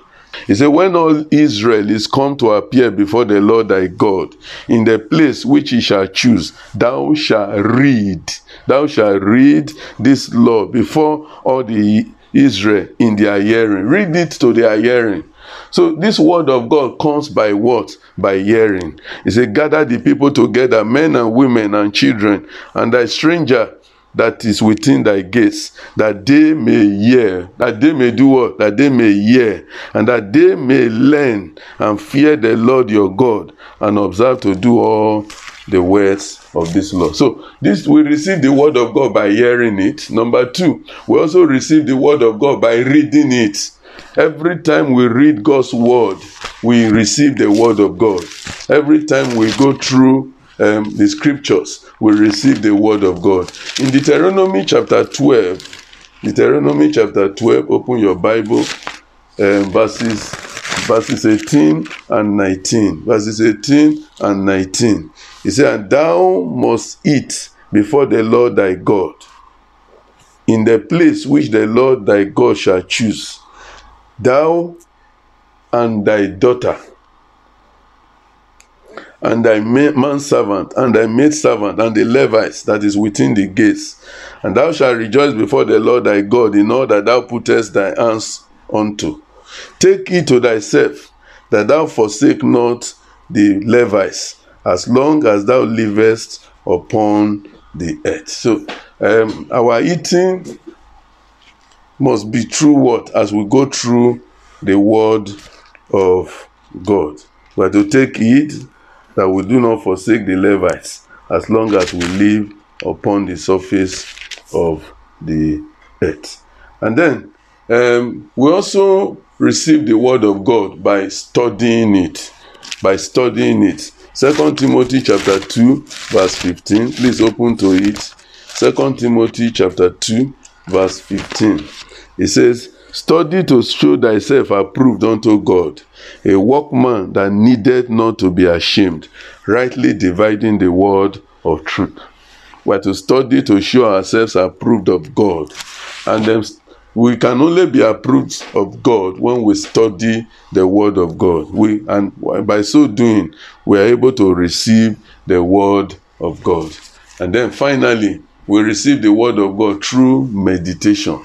He said, When all Israel is come to appear before the Lord thy God, in the place which he shall choose, thou shalt read, thou shalt read this law before all the Israel in their hearing. Read it to their hearing. So this word of God comes by what? By hearing. He said, Gather the people together, men and women and children, and thy stranger that is within thy gates, that they may hear, that they may do what? That they may hear, and that they may learn and fear the Lord your God, and observe to do all the words of this law. So this we receive the word of God by hearing it. Number two, we also receive the word of God by reading it. Every time we read God's word, we receive the word of God. Every time we go through um, the scriptures, we receive the word of God. In Deuteronomy chapter 12, Deuteronomy chapter 12, open your Bible, um, verses verses 18 and 19. Verses 18 and 19. He said, And thou must eat before the Lord thy God in the place which the Lord thy God shall choose. Thou and thy daughter, and thy manservant, and thy maidservant, and the Levites that is within the gates. And thou shalt rejoice before the Lord thy God in all that thou puttest thy hands unto. Take heed to thyself that thou forsake not the Levites, as long as thou livest upon the earth. So, um, our eating must be true what? As we go through the word of God. We But to take heed that we do not forsake the Levites as long as we live upon the surface of the earth. And then um, we also receive the word of God by studying it. By studying it. Second Timothy chapter 2, verse 15. Please open to it. Second Timothy chapter 2, verse 15. It says, Study to show thyself approved unto God, a workman that needed not to be ashamed, rightly dividing the word of truth. We are to study to show ourselves approved of God. And then we can only be approved of God when we study the word of God. We and by so doing, we are able to receive the word of God. And then finally, we receive the word of God through meditation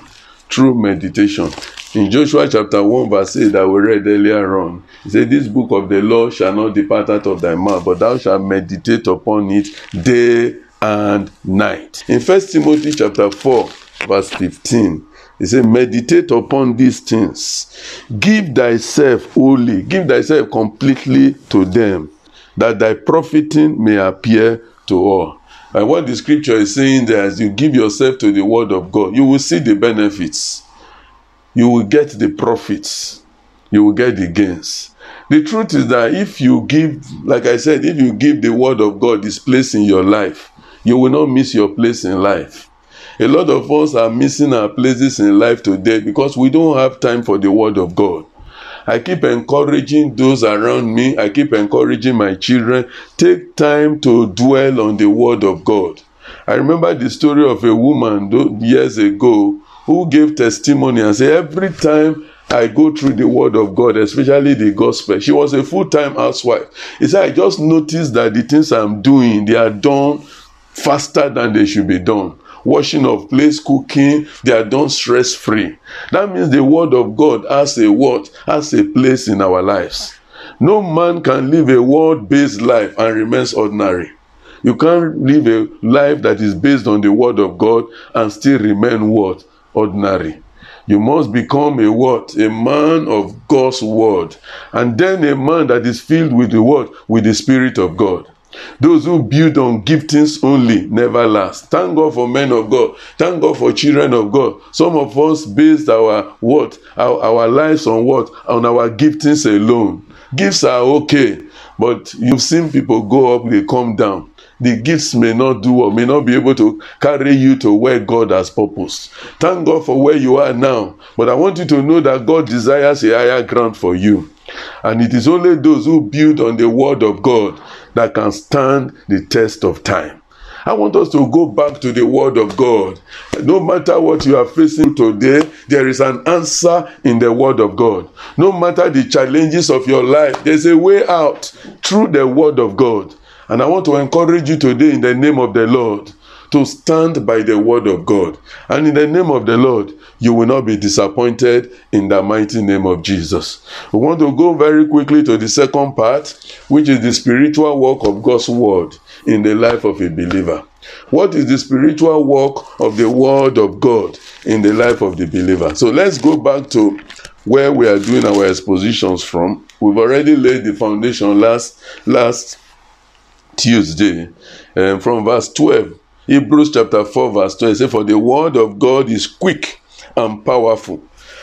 through meditation. In Joshua chapter 1, verse 8 that we read earlier on, he said, This book of the law shall not depart out of thy mouth, but thou shalt meditate upon it day and night. In First Timothy chapter 4, verse 15, he said, Meditate upon these things. Give thyself wholly, give thyself completely to them, that thy profiting may appear to all. And what the scripture is saying there, as you give yourself to the word of God, you will see the benefits. You will get the profits. You will get the gains. The truth is that if you give, like I said, if you give the word of God this place in your life, you will not miss your place in life. A lot of us are missing our places in life today because we don't have time for the word of God. I keep encouraging those around me. I keep encouraging my children. Take time to dwell on the Word of God. I remember the story of a woman years ago who gave testimony and said, Every time I go through the Word of God, especially the gospel, she was a full time housewife. He said, I just noticed that the things I'm doing, they are done faster than they should be done washing of plates, cooking, they are done stress free. That means the word of God has a word, has a place in our lives. No man can live a word based life and remains ordinary. You can't live a life that is based on the word of God and still remain what? Ordinary. You must become a what? A man of God's word. And then a man that is filled with the word, with the Spirit of God. Those who build on giftings only never last. Thank God for men of God. Thank God for children of God. Some of us based our what? Our, our lives on what? On our giftings alone. Gifts are okay, but you've seen people go up, they come down. The gifts may not do or may not be able to carry you to where God has purposed. Thank God for where you are now. But I want you to know that God desires a higher ground for you. And it is only those who build on the word of God that can stand the test of time. I want us to go back to the Word of God. No matter what you are facing today, there is an answer in the Word of God. No matter the challenges of your life, there's a way out through the Word of God. And I want to encourage you today in the name of the Lord to stand by the word of God. And in the name of the Lord, you will not be disappointed in the mighty name of Jesus. We want to go very quickly to the second part, which is the spiritual work of God's word in the life of a believer. What is the spiritual work of the word of God in the life of the believer? So let's go back to where we are doing our expositions from. We've already laid the foundation last last Tuesday um, from verse 12 Hebrews chapter 4, verse 12 says, For the word of God is quick and powerful,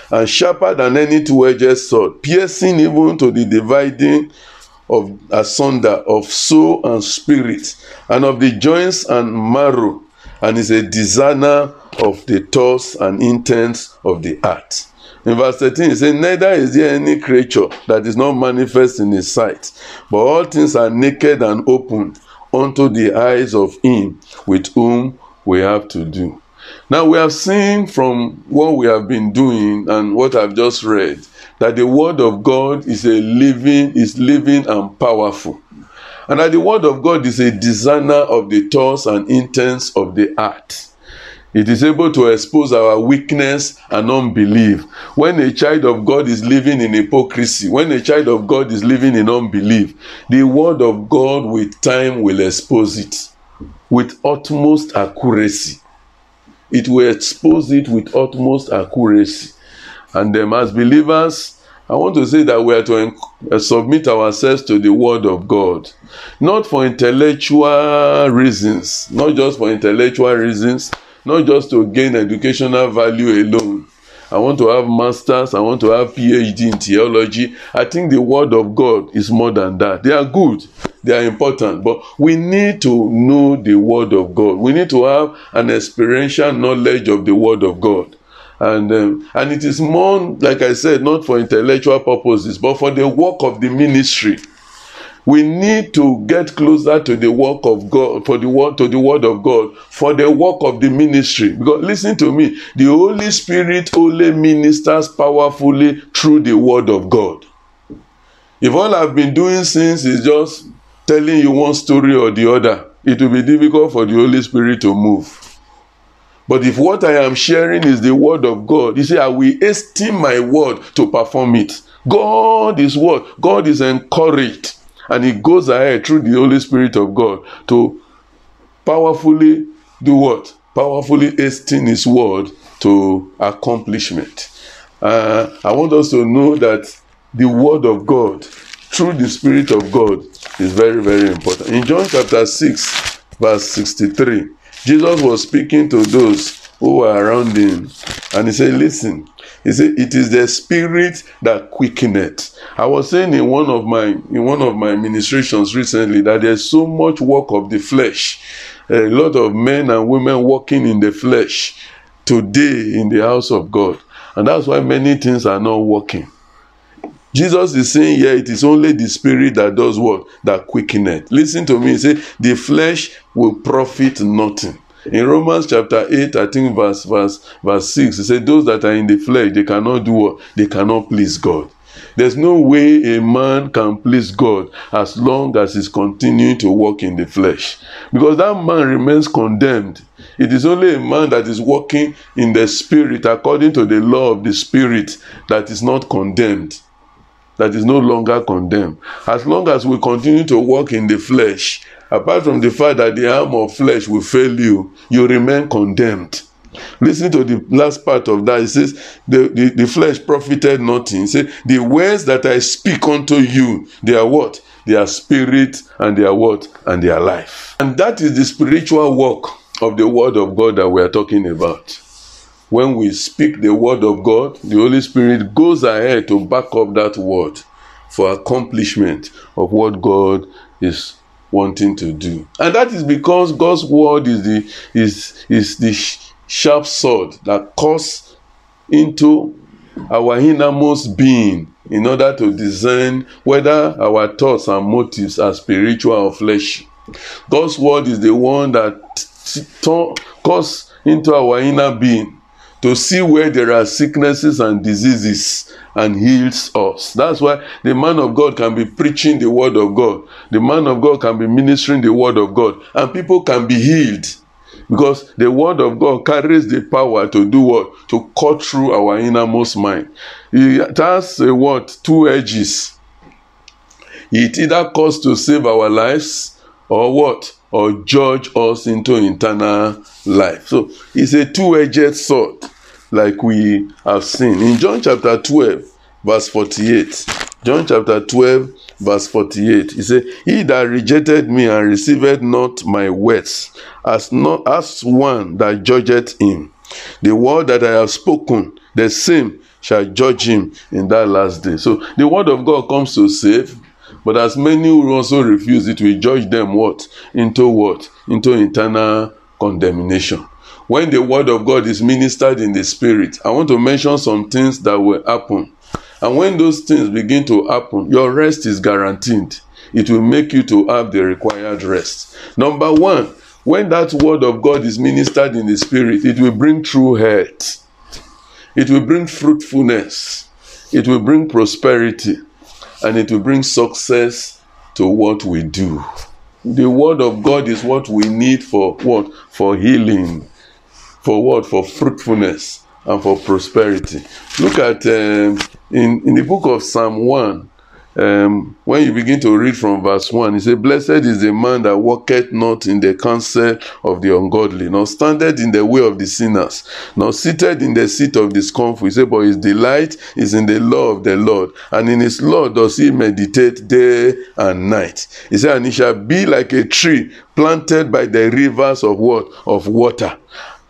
and sharper than any two-edged sword, piercing even to the dividing of asunder of soul and spirit, and of the joints and marrow, and is a discerner of the thoughts and intents of the heart. In verse 13, he says, Neither is there any creature that is not manifest in his sight, but all things are naked and open unto the eyes of him with whom we have to do. Now we have seen from what we have been doing and what I've just read that the word of God is a living, is living and powerful. And that the word of God is a designer of the thoughts and intents of the heart. It is able to expose our weakness and unbelief. When a child of God is living in hypocrisy, when a child of God is living in unbelief, the word of God with time will expose it with utmost accuracy. It will expose it with utmost accuracy. And um, as believers, I want to say that we are to uh, submit ourselves to the Word of God, not for intellectual reasons, not just for intellectual reasons, not just to gain educational value alone. I want to have masters, I want to have PhD in theology. I think the word of God is more than that. They are good, they are important, but we need to know the word of God. We need to have an experiential knowledge of the word of God. And um, and it is more, like I said, not for intellectual purposes, but for the work of the ministry we need to get closer to the work of God, for the word to the word of God, for the work of the ministry. Because listen to me, the Holy Spirit only ministers powerfully through the word of God. If all I've been doing since is just telling you one story or the other, it will be difficult for the Holy Spirit to move. But if what I am sharing is the word of God, you see, I will esteem my word to perform it. God is what? God is encouraged and he goes ahead through the Holy Spirit of God to powerfully do what? Powerfully hasten his word to accomplishment. Uh, I want us to know that the word of God through the Spirit of God is very, very important. In John chapter 6, verse 63, Jesus was speaking to those who were around him, and he said, Listen, he said, It is the spirit that quickeneth. I was saying in one of my in one of my ministrations recently that there's so much work of the flesh. A lot of men and women working in the flesh today in the house of God. And that's why many things are not working. Jesus is saying here it is only the spirit that does what? That quickeneth. Listen to me. He said, the flesh will profit nothing. In Romans chapter 8, I think verse verse verse 6, he said, Those that are in the flesh, they cannot do what? They cannot please God. There's no way a man can please God as long as he's continuing to walk in the flesh. Because that man remains condemned. It is only a man that is walking in the spirit according to the law of the spirit that is not condemned. That is no longer condemned. As long as we continue to walk in the flesh, apart from the fact that the arm of flesh will fail you, you remain condemned. Listen to the last part of that. It says, the, the, the flesh profited nothing. Say, the words that I speak unto you, they are what? They are spirit and they are what? And they are life. And that is the spiritual work of the word of God that we are talking about. When we speak the word of God, the Holy Spirit goes ahead to back up that word for accomplishment of what God is wanting to do. And that is because God's word is the is is the sharp sword that cuts into our innermost being in order to discern whether our thoughts and motives are spiritual or fleshy. God's word is the one that cuts into our inner being to see where there are sicknesses and diseases and heals us. That's why the man of God can be preaching the word of God. The man of God can be ministering the word of God and people can be healed because the word of God carries the power to do what? To cut through our innermost mind. It has a what? Two edges. It either costs to save our lives or what? Or judge us into eternal life. So it's a two-edged sword like we have seen. In John chapter 12, verse 48, John chapter 12, verse 48, he said, He that rejected me and received not my words, as not as one that judgeth him. The word that I have spoken, the same shall judge him in that last day. So the word of God comes to save, but as many who also refuse it, will judge them what? Into what? Into eternal condemnation when the word of God is ministered in the spirit, I want to mention some things that will happen. And when those things begin to happen, your rest is guaranteed. It will make you to have the required rest. Number one, when that word of God is ministered in the spirit, it will bring true health. It will bring fruitfulness. it will bring prosperity and it will bring success to what we do. The word of God is what we need for what? For healing. For what? For fruitfulness and for prosperity. Look at um, in, in the book of Psalm 1, um, when you begin to read from verse 1, he said, Blessed is the man that walketh not in the counsel of the ungodly, nor standeth in the way of the sinners, nor seated in the seat of the scornful. He said, But his delight is in the law of the Lord, and in his law does he meditate day and night. He said, And he shall be like a tree planted by the rivers of what? Of water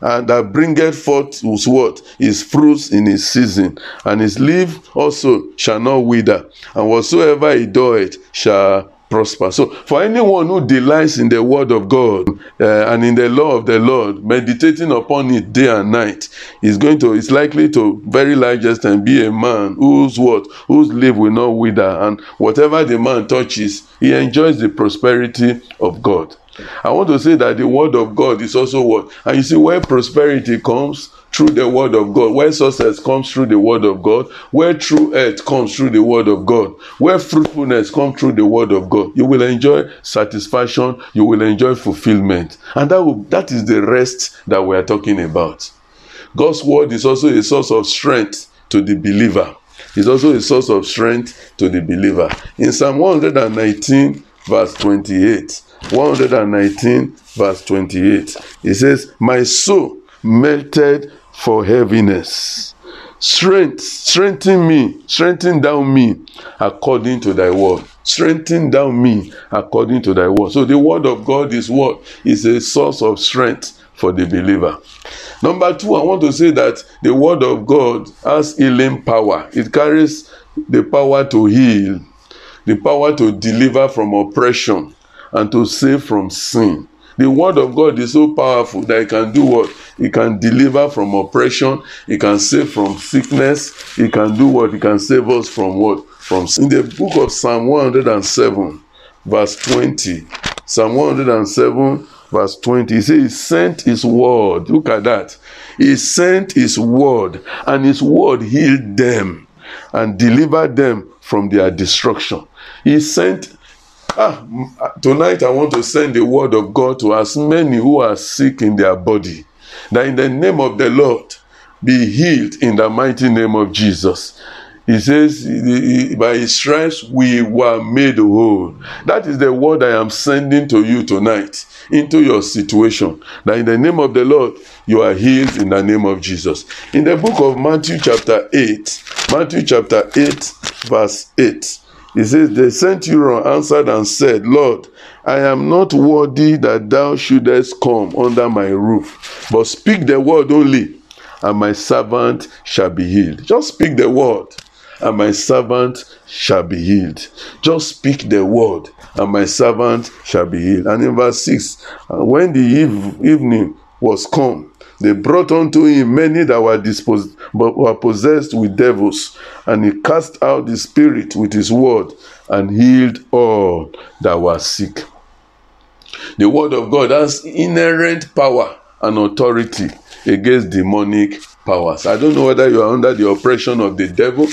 and that bringeth forth his what his fruits in his season and his leaf also shall not wither and whatsoever he doeth shall prosper. So for anyone who delights in the word of god uh, and in the law of the lord meditating upon it day and night is going to is likely to very large extent be a man whose what whose leaf will not wither and whatever the man touches he enjoys the prosperity of god I want to say that the word of God is also what? And you see, where prosperity comes through the word of God, where success comes through the word of God, where true earth comes through the word of God, where fruitfulness comes through the word of God, you will enjoy satisfaction, you will enjoy fulfillment. And that, will, that is the rest that we are talking about. God's word is also a source of strength to the believer. It's also a source of strength to the believer. In Psalm 119, verse 28, 119 verse 28 it says my soul melted for heaviness. Strength strengthen me strengthen down me according to thy word. Strengthen down me according to thy word. So the word of god is what? Is a source of strength for the believer. Number two i want to say that the word of god has healing power. It carries the power to heal the power to deliver from oppression and to save from sin. The word of God is so powerful that it can do what? It can deliver from oppression, it can save from sickness, it can do what? It can save us from what? From sin. In the book of Psalm 107, verse 20, Psalm 107, verse 20, he says, He sent His word. Look at that. He sent His word, and His word healed them and delivered them from their destruction. He sent Ah, tonight I want to send the word of God to as many who are sick in their body. That in the name of the Lord be healed in the mighty name of Jesus. He says, by his stripes we were made whole. That is the word I am sending to you tonight into your situation. That in the name of the Lord, you are healed in the name of Jesus. In the book of Matthew, chapter 8, Matthew chapter 8, verse 8. He says, The centurion answered and said, Lord, I am not worthy that thou shouldest come under my roof, but speak the word only, and my servant shall be healed. Just speak the word, and my servant shall be healed. Just speak the word, and my servant shall be healed. And in verse 6, when the eve- evening was come, they brought unto him many that were disposed, were possessed with devils, and he cast out the spirit with his word and healed all that were sick. The word of God has inherent power and authority against demonic powers. I don't know whether you are under the oppression of the devil.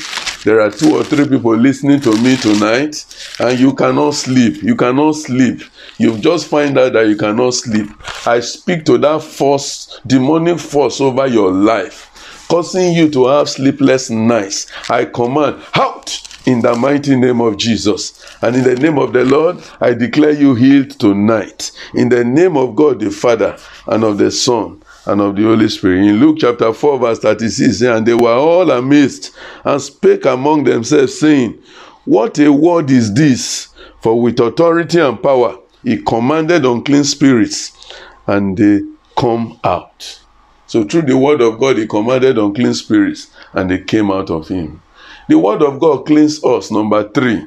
There are two or three people listening to me tonight, and you cannot sleep. You cannot sleep. You've just find out that you cannot sleep. I speak to that force, demonic force over your life, causing you to have sleepless nights. I command out in the mighty name of Jesus. And in the name of the Lord, I declare you healed tonight. In the name of God the Father and of the Son and of the Holy Spirit. In Luke chapter 4, verse 36, and they were all amazed and spake among themselves, saying, What a word is this! For with authority and power he commanded unclean spirits, and they come out. So through the word of God, he commanded unclean spirits, and they came out of him. The word of God cleans us. Number three,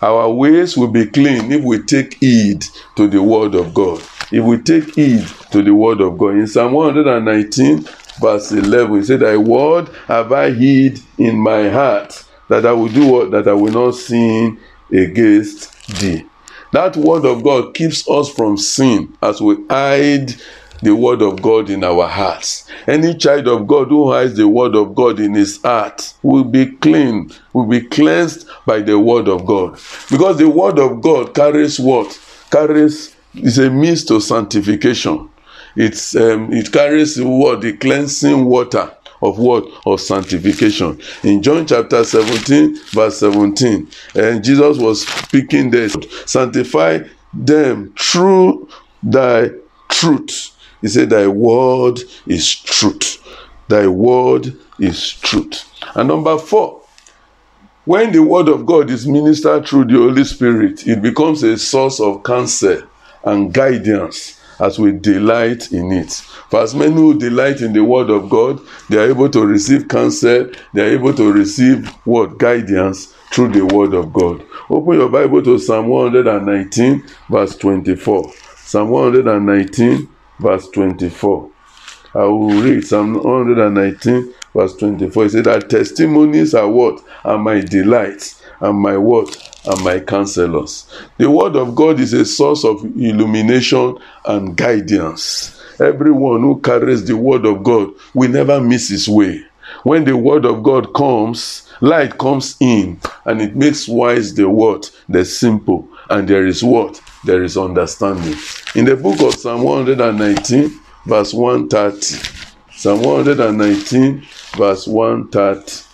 our ways will be clean if we take heed to the word of God. If we take heed to the word of God. In Psalm 119, verse 11, he said, Thy word have I hid in my heart, that I will do what? That I will not sin against thee. That word of God keeps us from sin as we hide the word of God in our hearts. Any child of God who has the word of God in his heart will be clean, will be cleansed by the word of God. Because the word of God carries what? Carries is a means to sanctification. It's um, it carries the word, the cleansing water of what? Of sanctification. In John chapter 17, verse 17, and Jesus was speaking there, sanctify them through thy truth. He said, Thy word is truth. Thy word is truth. And number four, when the word of God is ministered through the Holy Spirit, it becomes a source of counsel and guidance as we delight in it. For as many who delight in the word of God, they are able to receive counsel, they are able to receive what guidance through the word of God. Open your Bible to Psalm 119, verse 24. Psalm 119, verse 24. I will read Psalm 119, verse 24. It says that testimonies are what? Are my delights, and my what? and my counselors. The word of God is a source of illumination and guidance. Everyone who carries the word of God will never miss his way. When the word of God comes, light comes in and it makes wise the word, the simple, and there is what? There is understanding. In the book of Psalm 119, verse 130, Psalm 119, verse 130.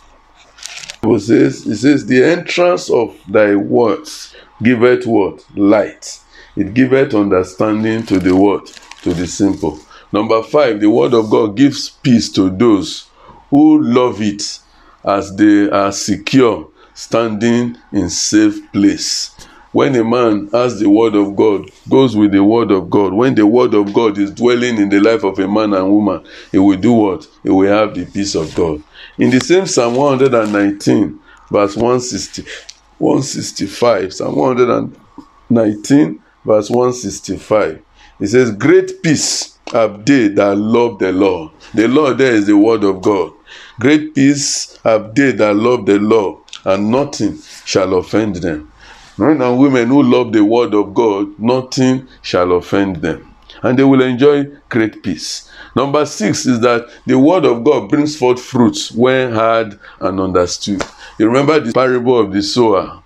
Bible says, it says, the entrance of thy words giveth what? Light. It giveth understanding to the word, to the simple. Number five, the word of God gives peace to those who love it as they are secure, standing in safe place. When a man has the word of God, goes with the word of God, when the word of God is dwelling in the life of a man and woman, he will do what? He will have the peace of God. In the same Psalm 119, verse 160, 165, Psalm 119, verse 165, it says, Great peace have they that love the Lord. The Lord there is the word of God. Great peace have they that love the Lord, and nothing shall offend them. Men and women who love the word of God, nothing shall offend them. And they will enjoy great peace. Number six is that the word of God brings forth fruits when heard and understood. You remember the parable of the sower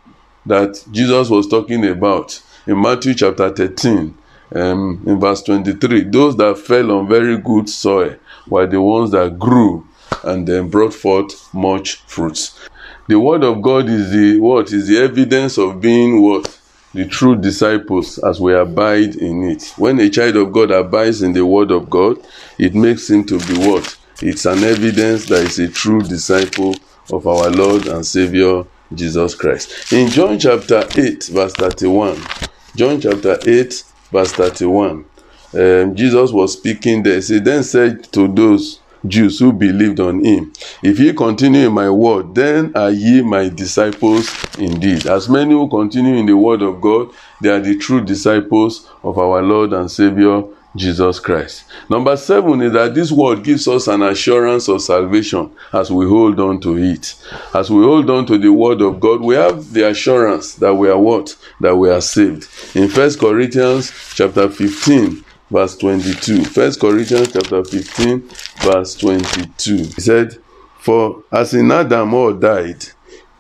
that Jesus was talking about in Matthew chapter 13, um, in verse 23. Those that fell on very good soil were the ones that grew and then brought forth much fruits. The word of God is the what is the evidence of being what the true disciples as we abide in it. When a child of God abides in the word of God, it makes him to be what? It's an evidence that is a true disciple of our Lord and Savior Jesus Christ. In John chapter 8, verse 31, John chapter 8, verse 31, um, Jesus was speaking there. He then said to those Jews who believed on him. If ye continue in my word, then are ye my disciples indeed. As many who continue in the word of God, they are the true disciples of our Lord and Savior Jesus Christ. Number seven is that this word gives us an assurance of salvation as we hold on to it. As we hold on to the word of God, we have the assurance that we are what? That we are saved. In First Corinthians chapter 15, verse 22. First Corinthians chapter 15, verse 22. He said, For as in Adam all died,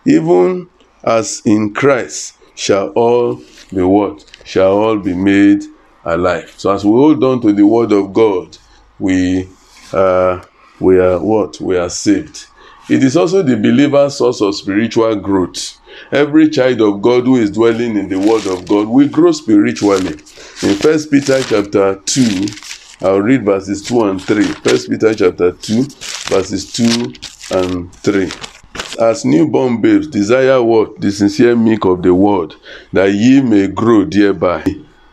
even as in Christ shall all be what? Shall all be made alive. So as we hold on to the word of God, we uh, we are what? We are saved. It is also the believer's source of spiritual growth. Every child of God who is dwelling in the word of God will grow spiritually. In First Peter chapter 2, I'll read verses 2 and 3. First Peter chapter 2, verses 2 and 3. As newborn babes, desire what? The sincere milk of the word, that ye may grow thereby.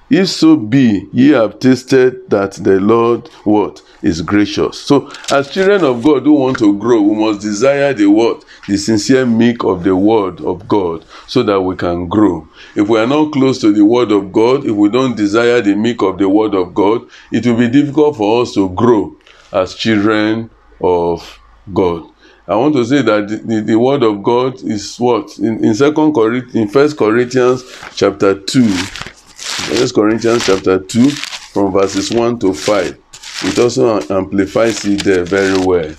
If so be ye have tasted that the Lord what is gracious. So, as children of God who want to grow, we must desire the word, the sincere milk of the word of God, so that we can grow. If we are not close to the word of God, if we don't desire the milk of the word of God, it will be difficult for us to grow as children of God. I want to say that the, the, the word of God is what in, in second Corinthians, in First Corinthians chapter two, First Corinthians chapter two, from verses one to five. it also amplifies it there very well.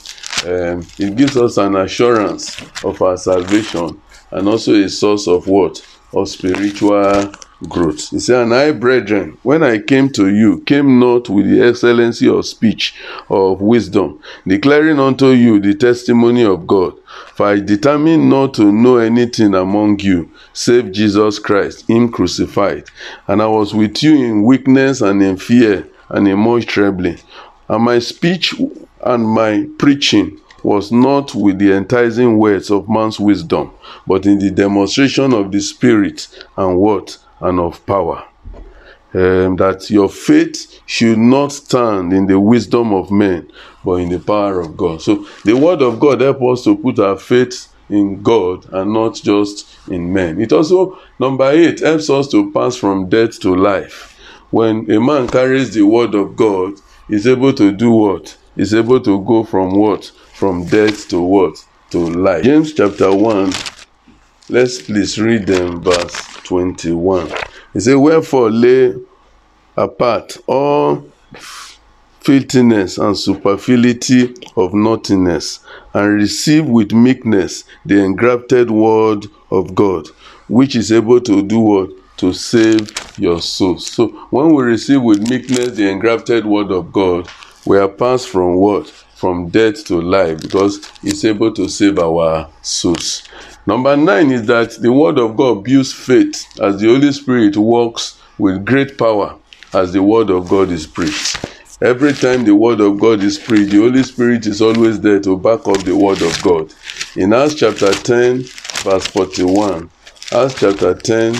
Um, it gives us an assurance of our salvation and also a source of what? Of spiritual growth. He said, And I, brethren, when I came to you, came not with the excellency of speech or of wisdom, declaring unto you the testimony of God. For I determined not to know anything among you, save Jesus Christ, Him crucified. And I was with you in weakness and in fear and in much trembling. And my speech and my preaching was not with the enticing words of man's wisdom, but in the demonstration of the Spirit and what? And of power. Um, that your faith should not stand in the wisdom of men, but in the power of God. So the word of God helps us to put our faith in God and not just in men. It also, number eight, helps us to pass from death to life. When a man carries the word of God, he's able to do what? He's able to go from what? From death to what? To life. James chapter 1, let's please read them verse 21. He said, Wherefore lay apart all filthiness and superfluity of naughtiness, and receive with meekness the engrafted word of God, which is able to do what? To save your souls. So when we receive with meekness the engrafted word of God, we are passed from what? From death to life, because it's able to save our souls. Number nine is that the word of God builds faith as the Holy Spirit works with great power as the word of God is preached. Every time the word of God is preached, the Holy Spirit is always there to back up the word of God. In Acts chapter 10, verse 41, Acts chapter 10,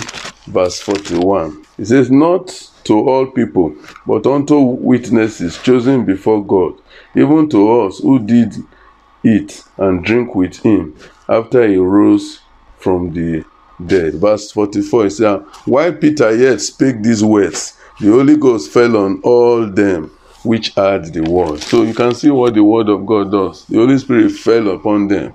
verse 41, it says, Not to all people, but unto witnesses chosen before God, even to us who did eat and drink with him after he rose from the dead. Verse 44 it says, While Peter yet spake these words, the Holy Ghost fell on all them which heard the word. So you can see what the word of God does. The Holy Spirit fell upon them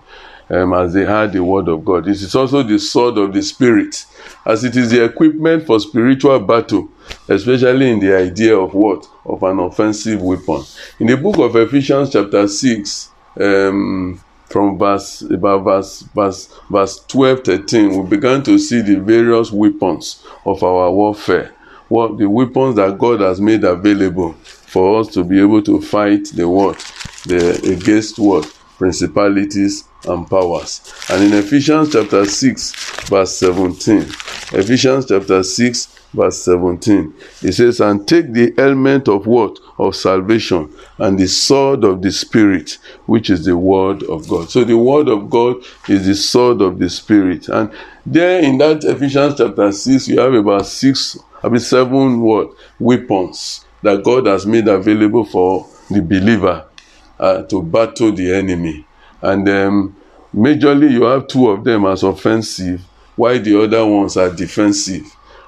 um, as they heard the word of God. This is also the sword of the Spirit, as it is the equipment for spiritual battle, especially in the idea of what? Of an offensive weapon. In the book of Ephesians, chapter 6, um, from verse about verse verse verse 12 13 we began to see the various weapons of our warfare what the weapons that god has made available for us to be able to fight the what the against what principalities and powers. And in ephesians chapter 6 verse 17 ephesians chapter 6 verse 17 it says and take the element of what? Of salvation and the sword of the spirit which is the word of god. So the word of god is the sword of the spirit. And there in that ephesians chapter 6 you have about six i mean seven what? Weapons that god has made available for the believer uh, to battle the enemy and um, majorly you have two of them as offensive while the other ones are defensive.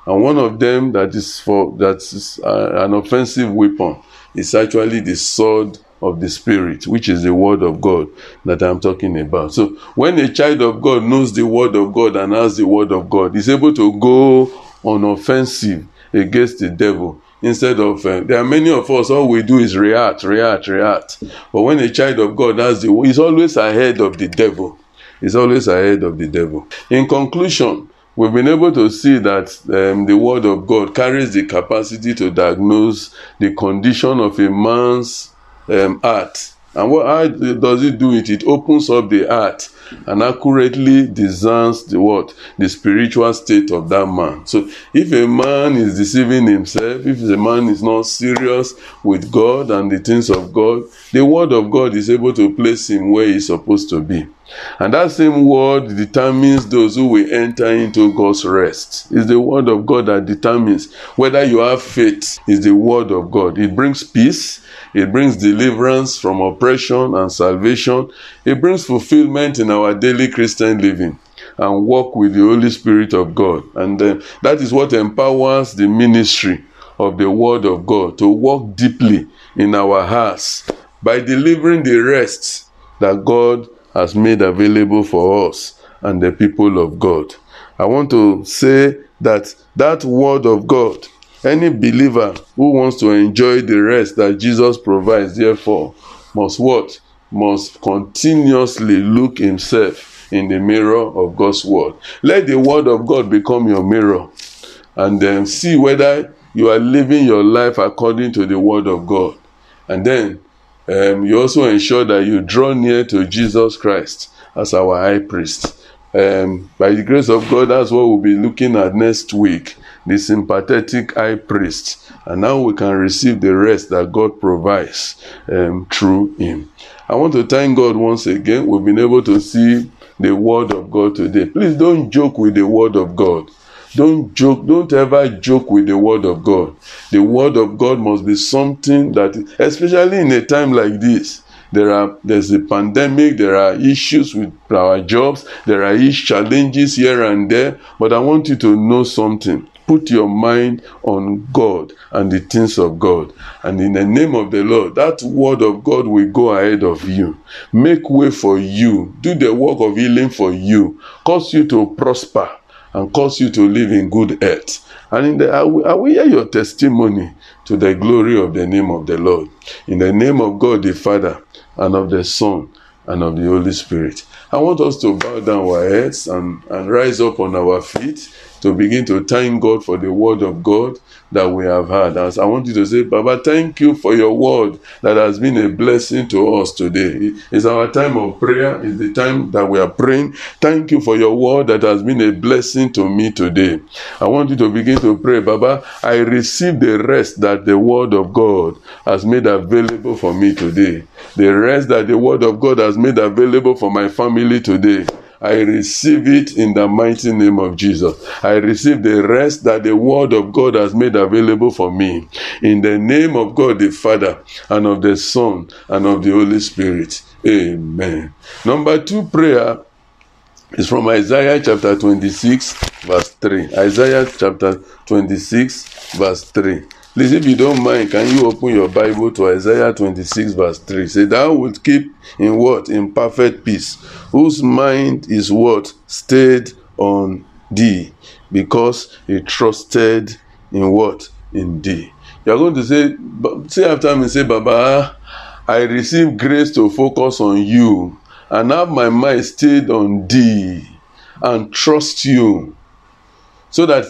And one of them that is for that is uh, an offensive weapon is actually the sword of the spirit which is the word of god that i'm talking about. So when a child of god knows the word of god and has the word of god he's able to go on offensive against the devil instead of uh, there are many of us all we do is react react react but when a child of god has the he's always ahead of the devil he's always ahead of the devil in conclusion we've been able to see that um, the word of God carries the capacity to diagnose the condition of a man's um, heart. And what how does it do it? It opens up the heart and accurately discerns the what the spiritual state of that man. So if a man is deceiving himself, if the man is not serious with God and the things of God, the word of God is able to place him where he's supposed to be. And that same word determines those who will enter into God's rest. It's the word of God that determines whether you have faith. Is the word of God. It brings peace. It brings deliverance from oppression and salvation. It brings fulfillment in our daily Christian living and walk with the Holy Spirit of God. And uh, that is what empowers the ministry of the Word of God to walk deeply in our hearts by delivering the rest that God has made available for us and the people of God. I want to say that that word of God Any believer who wants to enjoy the rest that Jesus provides, therefore, must what? Must continuously look himself in the mirror of God's word. Let the word of God become your mirror and then see whether you are living your life according to the word of God. And then um, you also ensure that you draw near to Jesus Christ as our high priest. Um, by the grace of God, that's what we'll be looking at next week the sympathetic high priest. And now we can receive the rest that God provides um, through him. I want to thank God once again. We've been able to see the word of God today. Please don't joke with the word of God. Don't joke, don't ever joke with the word of God. The word of God must be something that, especially in a time like this, there are there's a pandemic there are issues with our jobs there are challenges here and there but i want you to know something put your mind on god and the things of god. And in the name of the lord that word of god will go ahead of you. Make way for you. Do the work of healing for you. Cause you to prosper and cause you to live in good health. And in the i will, I will hear your testimony to the glory of the name of the lord? In the name of god the father and of the Son and of the Holy Spirit. I want us to bow down our heads and, and rise up on our feet to begin to thank God for the word of God that we have had. As I want you to say, Baba, thank you for your word that has been a blessing to us today. It's our time of prayer, it's the time that we are praying. Thank you for your word that has been a blessing to me today. I want you to begin to pray, Baba, I receive the rest that the word of God has made available for me today. The rest that the word of God has made available for my family today. I receive it in the mighty name of Jesus. I receive the rest that the word of God has made available for me. In the name of God the Father and of the Son and of the Holy Spirit. Amen. Number two prayer is from Isaiah chapter 26, verse 3. Isaiah chapter 26, verse 3. Please, if you don't mind, can you open your Bible to Isaiah 26, verse 3? Say, Thou wilt keep in what? In perfect peace, whose mind is what? Stayed on thee, because he trusted in what? In thee. You're going to say, say after me, say, Baba, I receive grace to focus on you and have my mind stayed on thee and trust you so that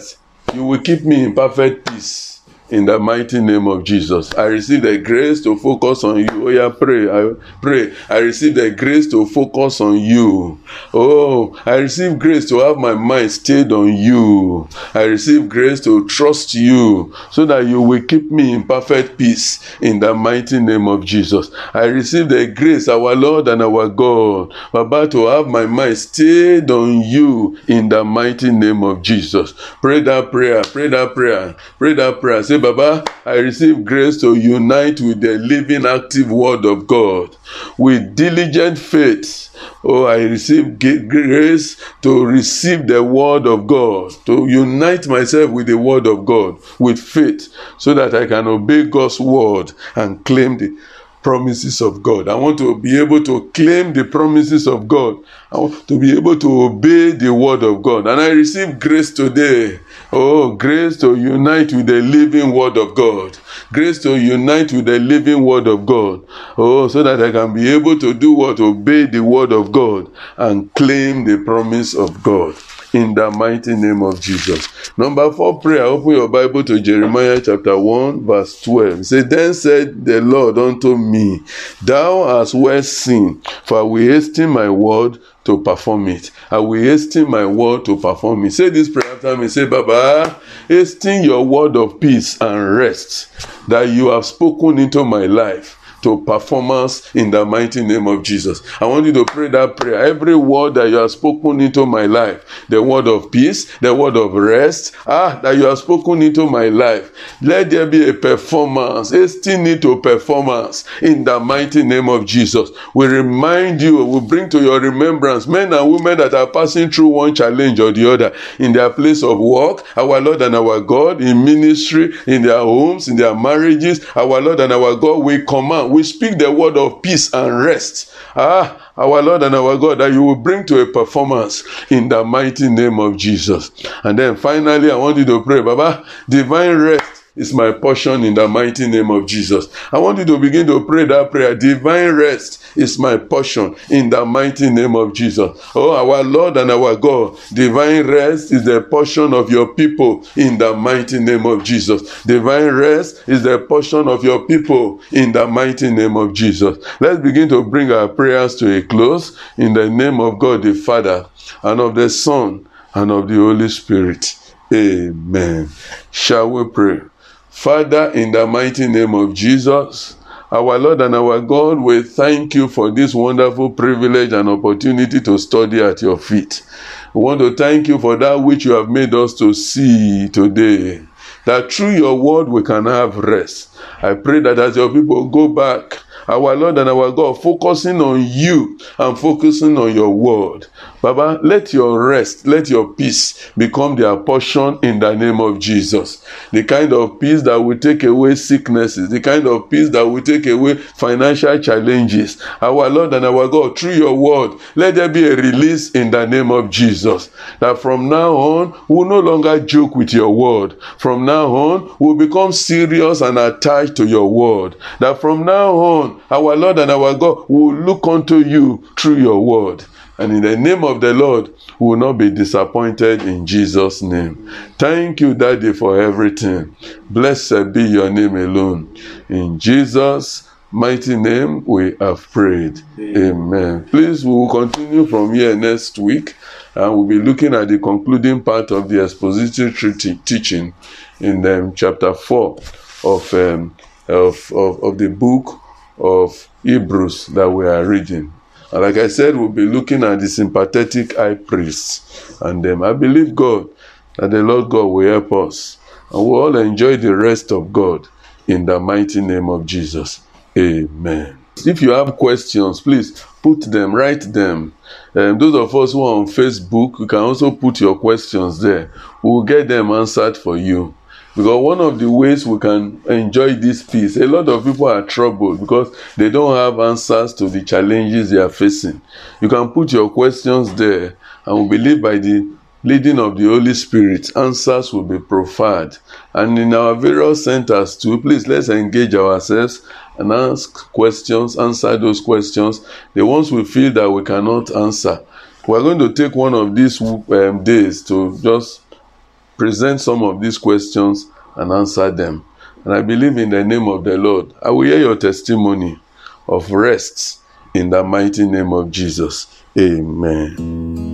you will keep me in perfect peace in the mighty name of Jesus. I receive the grace to focus on you. Oh, yeah, pray. I pray. I receive the grace to focus on you. Oh, I receive grace to have my mind stayed on you. I receive grace to trust you so that you will keep me in perfect peace in the mighty name of Jesus. I receive the grace, our Lord and our God, Baba, to have my mind stayed on you in the mighty name of Jesus. Pray that prayer. Pray that prayer. Pray that prayer. Say, Baba, I receive grace to unite with the living, active Word of God with diligent faith. Oh, I receive grace to receive the Word of God, to unite myself with the Word of God with faith, so that I can obey God's Word and claim the promises of God. I want to be able to claim the promises of God. I want to be able to obey the word of God. And I receive grace today. Oh, grace to unite with the living word of God. Grace to unite with the living word of God. Oh, so that I can be able to do what? Obey the word of God and claim the promise of God in the mighty name of Jesus. Number four prayer, open your Bible to Jeremiah chapter 1, verse 12. Say, Then said the Lord unto me, Thou hast well seen, for I will hasten my word to perform it. I will hasten my word to perform it. Say this prayer after me. Say, Baba, hasten your word of peace and rest that you have spoken into my life to performance in the mighty name of Jesus. I want you to pray that prayer. Every word that you have spoken into my life, the word of peace, the word of rest, ah, that you have spoken into my life, let there be a performance, a still need to performance in the mighty name of Jesus. We remind you, we bring to your remembrance men and women that are passing through one challenge or the other in their place of work, our Lord and our God, in ministry, in their homes, in their marriages, our Lord and our God, we command we speak the word of peace and rest. Ah, our Lord and our God, that you will bring to a performance in the mighty name of Jesus. And then finally, I want you to pray, Baba, divine rest is my portion in the mighty name of Jesus. I want you to begin to pray that prayer. Divine rest is my portion in the mighty name of Jesus. Oh, our Lord and our God, divine rest is the portion of your people in the mighty name of Jesus. Divine rest is the portion of your people in the mighty name of Jesus. Let's begin to bring our prayers to a close in the name of God the Father and of the Son and of the Holy Spirit. Amen. Shall we pray? Father, in the mighty name of Jesus, our Lord and our God, we thank you for this wonderful privilege and opportunity to study at your feet. We want to thank you for that which you have made us to see today. That through your word we can have rest. I pray that as your people go back, our Lord and our God, focusing on you and focusing on your word. Baba, let your rest, let your peace become their portion in the name of Jesus. The kind of peace that will take away sicknesses, the kind of peace that will take away financial challenges. Our Lord and our God, through your word, let there be a release in the name of Jesus. That from now on, we'll no longer joke with your word. From now on, we'll become serious and attached to your word. That from now on, our Lord and our God will look unto you through your word. And in the name of the Lord, we will not be disappointed in Jesus' name. Thank you, Daddy, for everything. Blessed be your name alone. In Jesus' mighty name, we have prayed. Amen. Please, we will continue from here next week, and we'll be looking at the concluding part of the expository teaching in um, chapter 4 of, um, of, of, of the book of Hebrews that we are reading. And like I said, we'll be looking at the sympathetic high priest. And um, I believe God that the Lord God will help us. And we'll all enjoy the rest of God in the mighty name of Jesus. Amen. If you have questions, please put them, write them. Um, those of us who are on Facebook, you can also put your questions there. We'll get them answered for you. Because one of the ways we can enjoy this peace, a lot of people are troubled because they don't have answers to the challenges they are facing. You can put your questions there, and we believe by the leading of the Holy Spirit, answers will be proffered. And in our various centers too, please let's engage ourselves and ask questions, answer those questions. The ones we feel that we cannot answer. We're going to take one of these um, days to just present some of these questions and answer them. And I believe in the name of the Lord, I will hear your testimony of rest in the mighty name of Jesus. Amen.